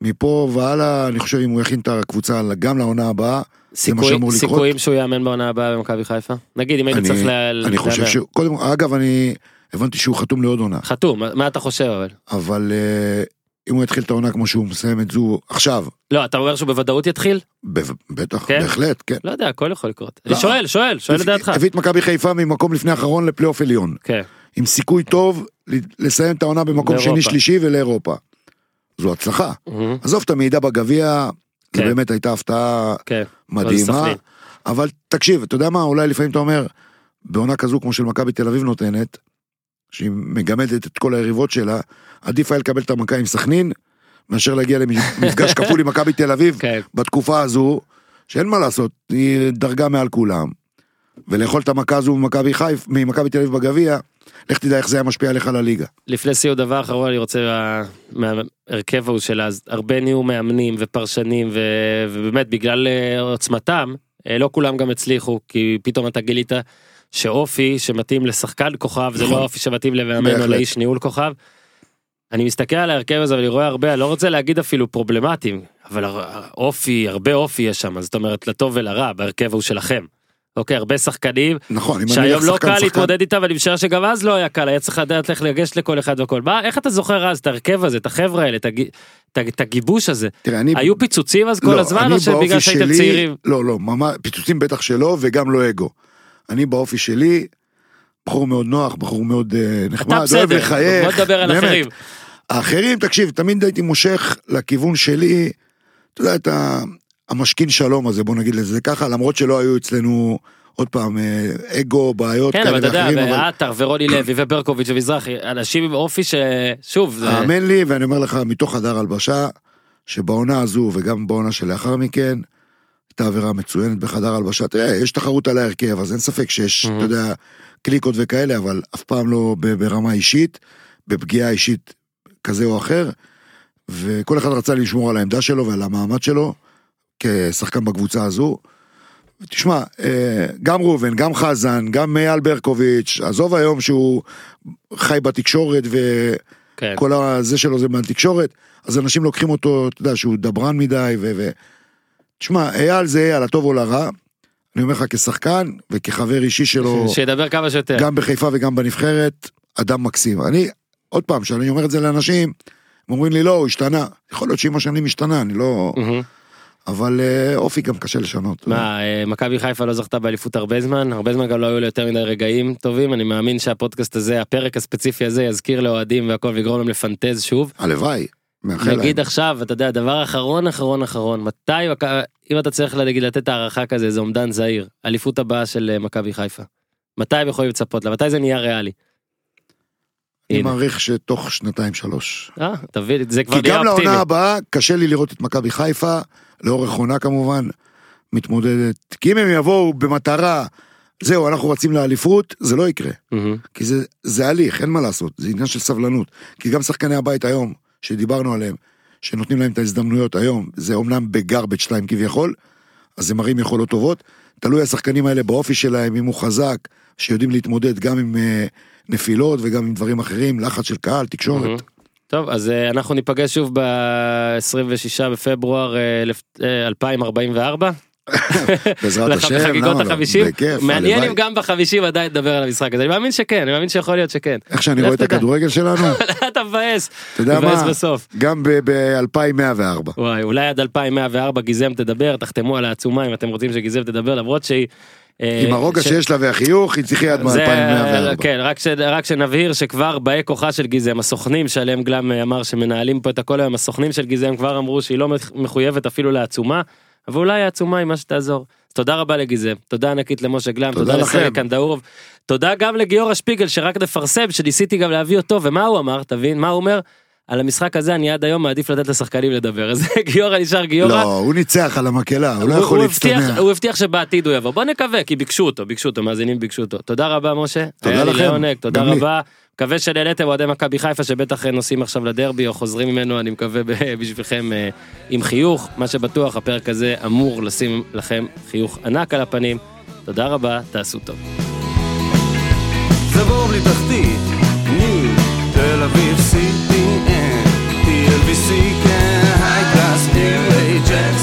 מפה והלאה, אני חושב אם הוא יכין את הקבוצה גם לעונה הבאה, זה מה שאמור לקרות. סיכויים שהוא יאמן בעונה הבאה במכבי חיפה? נגיד אם היית צריך ל... אני חושב לדבר. ש... קודם, אגב, אני הבנתי שהוא חתום לעוד עונה, חתום, מה- אתה חושב אבל? אבל אה, אם הוא יתחיל את העונה כמו שהוא מסיים את זו עכשיו, לא, אתה אומר שהוא בוודאות יתחיל? ב- בטח, כן? בהחלט, כן. לא יודע, הכל יכול לקרות. לא. אני שואל, שואל, שואל את דעתך. הביא את מכבי חיפה ממקום לפני האחרון לפלייאוף עליון, כן. עם סיכוי טוב לסיים את העונה במקום באירופה. שני שלישי ולאירופה. זו הצלחה. מהמם. עזוב את המעידה בגביע, זה כן. באמת הייתה הפתעה כן. מדהימה, סחרין. אבל תקשיב, אתה יודע מה, אולי לפעמים אתה אומר, בעונה כזו כמו של מכבי תל אביב נותנת, שהיא מגמדת את כל היריבות שלה, עדיף היה לקבל את המכה עם סכנין, מאשר להגיע למפגש כפול עם מכבי תל אביב, כן. בתקופה הזו, שאין מה לעשות, היא דרגה מעל כולם. ולאכול את המכה הזו ממכבי חיפה, ממכבי תל אביב בגביע, לך תדע איך זה היה משפיע עליך לליגה. לפני סיום דבר אחרון אני רוצה אה, מההרכב ההוא של אז הרבה נהיו מאמנים ופרשנים ו... ובאמת בגלל אה, עוצמתם אה, לא כולם גם הצליחו כי פתאום אתה גילית שאופי שמתאים לשחקן כוכב זה נכון. לא אופי שמתאים למאמן או. לאיש ניהול כוכב. אני מסתכל על ההרכב הזה ואני רואה הרבה אני לא רוצה להגיד אפילו פרובלמטיים אבל אופי הרבה אופי יש שם זאת אומרת לטוב ולרע בהרכב ההוא שלכם. אוקיי הרבה שחקנים נכון, אני שהיום לא שחקן קל שחקן, להתמודד איתה ואני משער שגם אז לא היה קל היה צריך לדעת איך לגשת לכל אחד וכל מה איך אתה זוכר אז את ההרכב הזה את החברה האלה את את הגיבוש הזה תראה, אני... היו פיצוצים אז כל לא, הזמן אני או שבגלל שהייתם שלי- צעירים לא, לא, ממש, פיצוצים בטח שלא, וגם לא אגו. אני באופי שלי, בחור מאוד נוח, בחור מאוד אתה נחמד, אוהב בסדר לחייך. בוא נדבר על באמת. אחרים האחרים, תקשיב, תמיד הייתי מושך לכיוון שלי, אתה יודע, את ה- המשכין שלום הזה, בוא נגיד לזה ככה, למרות שלא היו אצלנו, עוד פעם, אה, אגו, בעיות כן כאלה אבל אתה יודע ואחרים, ועטר ורוני לוי וברקוביץ' ומזרחי אנשים עם אופי ששוב זה האמן לי, ואני אומר לך, מתוך חדר הלבשה, שבעונה הזו וגם בעונה שלאחר מכן, הייתה עבירה מצוינת בחדר הלבשה. תראה, יש תחרות על ההרכב, אז אין ספק שיש, Mhm. אתה יודע, קליקות וכאלה, אבל אף פעם לא ברמה אישית, בפגיעה אישית כזה או אחר, וכל אחד רצה לשמור על העמדה שלו ועל המעמד שלו, כשחקן בקבוצה הזו. תשמע, אה, גם ראובן, גם חזן, גם אייל ברקוביץ', עזוב היום שהוא חי בתקשורת ו... כן. הזה שלו זה מהתקשורת, אז אנשים לוקחים אותו, אתה יודע, שהוא דברן מדי, ו... ו... תשמע, אייל זה אייל, לטוב או לרע, אני אומר לך כשחקן וכחבר אישי שלו, שידבר כמה שיותר גם בחיפה וגם בנבחרת, אדם מקסים. אני, עוד פעם, כשאני אומר את זה לאנשים, הם אומרים לי, לא, הוא השתנה. יכול להיות שעם השנים השתנה, אני לא... מהמם. אבל אה, אופי גם קשה לשנות. מה אה, מכבי חיפה לא זכתה באליפות הרבה זמן הרבה זמן גם לא היו לה יותר מדי רגעים טובים אני מאמין שהפודקאסט הזה הפרק הספציפי הזה יזכיר לאוהדים והכל ויגרום להם לפנטז שוב. הלוואי, מאחל להם. נגיד עכשיו אתה יודע דבר אחרון אחרון אחרון מתי אם אתה צריך להגיד לתת הערכה כזה זה אומדן זהיר אליפות הבאה של אה, מכבי חיפה. מתי הם יכולים לצפות לה מתי זה נהיה ריאלי. אני. מעריך שתוך שנתיים שלוש. אה, תביא זה כבר כי נהיה גם אופטימי. לעונה הבאה קשה לי לראות את מכבי חיפה, לאורך עונה כמובן, מתמודדת. כי אם הם יבואו במטרה, זהו, אנחנו רצים לאליפות, זה לא יקרה. מהמם. כי זה, זה הליך, אין מה לעשות, זה עניין של סבלנות. כי גם שחקני הבית היום, שדיברנו עליהם, שנותנים להם את ההזדמנויות היום, זה אומנם בגרבג' 2 כביכול, אז זה מראים יכולות טובות. תלוי השחקנים האלה באופי שלהם, אם הוא חזק, שיודעים להתמודד גם עם אה, נפילות וגם עם דברים אחרים, לחץ של קהל, תקשורת. טוב אז אה, אנחנו ניפגש שוב ב-26 בפברואר אה, אלף- אה, 2044. בעזרת השם, לחגיגות למה לא? החמישים. מעניין. אם גם בחמישים עדיין נדבר על המשחק הזה אני מאמין שכן אני מאמין שיכול להיות שכן. איך שאני רואה את. הכדורגל שלנו, אתה מבאס. אתה יודע מה. גם ב-2104. וואי אולי עד 2104 גיזם תדבר תחתמו על העצומה אם אתם רוצים שגיזם תדבר למרות שהיא. אה, עם הרוגע ש- שיש לה והחיוך, היא צריכה עד זה, מ-2104. כן, רק, ש, רק שנבהיר שכבר באי כוחה של גיזם, הסוכנים שעליהם גלם אה, אמר שמנהלים פה את הכל היום, הסוכנים של גיזם כבר אמרו שהיא לא מח- מחויבת אפילו לעצומה, אבל אולי העצומה היא מה שתעזור. תודה רבה לגיזם, תודה ענקית למשה גלם, תודה תודה. לסרי קנדאורוב, תודה גם לגיורא שפיגל שרק נפרסם, שניסיתי גם להביא אותו, ומה הוא אמר, תבין, מה הוא אומר? על המשחק הזה אני עד היום מעדיף לתת לשחקנים לדבר, אז גיורא נשאר גיורא. לא, הוא ניצח על המקהלה, הוא לא יכול להצטנע. הוא הבטיח שבעתיד הוא יבוא, בוא נקווה, כי ביקשו אותו, ביקשו אותו, מאזינים ביקשו אותו. תודה רבה משה. תודה לכם, לעונג, תודה. רבה. מקווה שנהניתם אוהדי מכבי חיפה שבטח נוסעים עכשיו לדרבי או חוזרים ממנו, אני מקווה בשבילכם אה, עם חיוך. מה שבטוח, הפרק הזה אמור לשים לכם חיוך ענק על הפנים. תודה רבה, תעשו טוב. seeking. High class new age and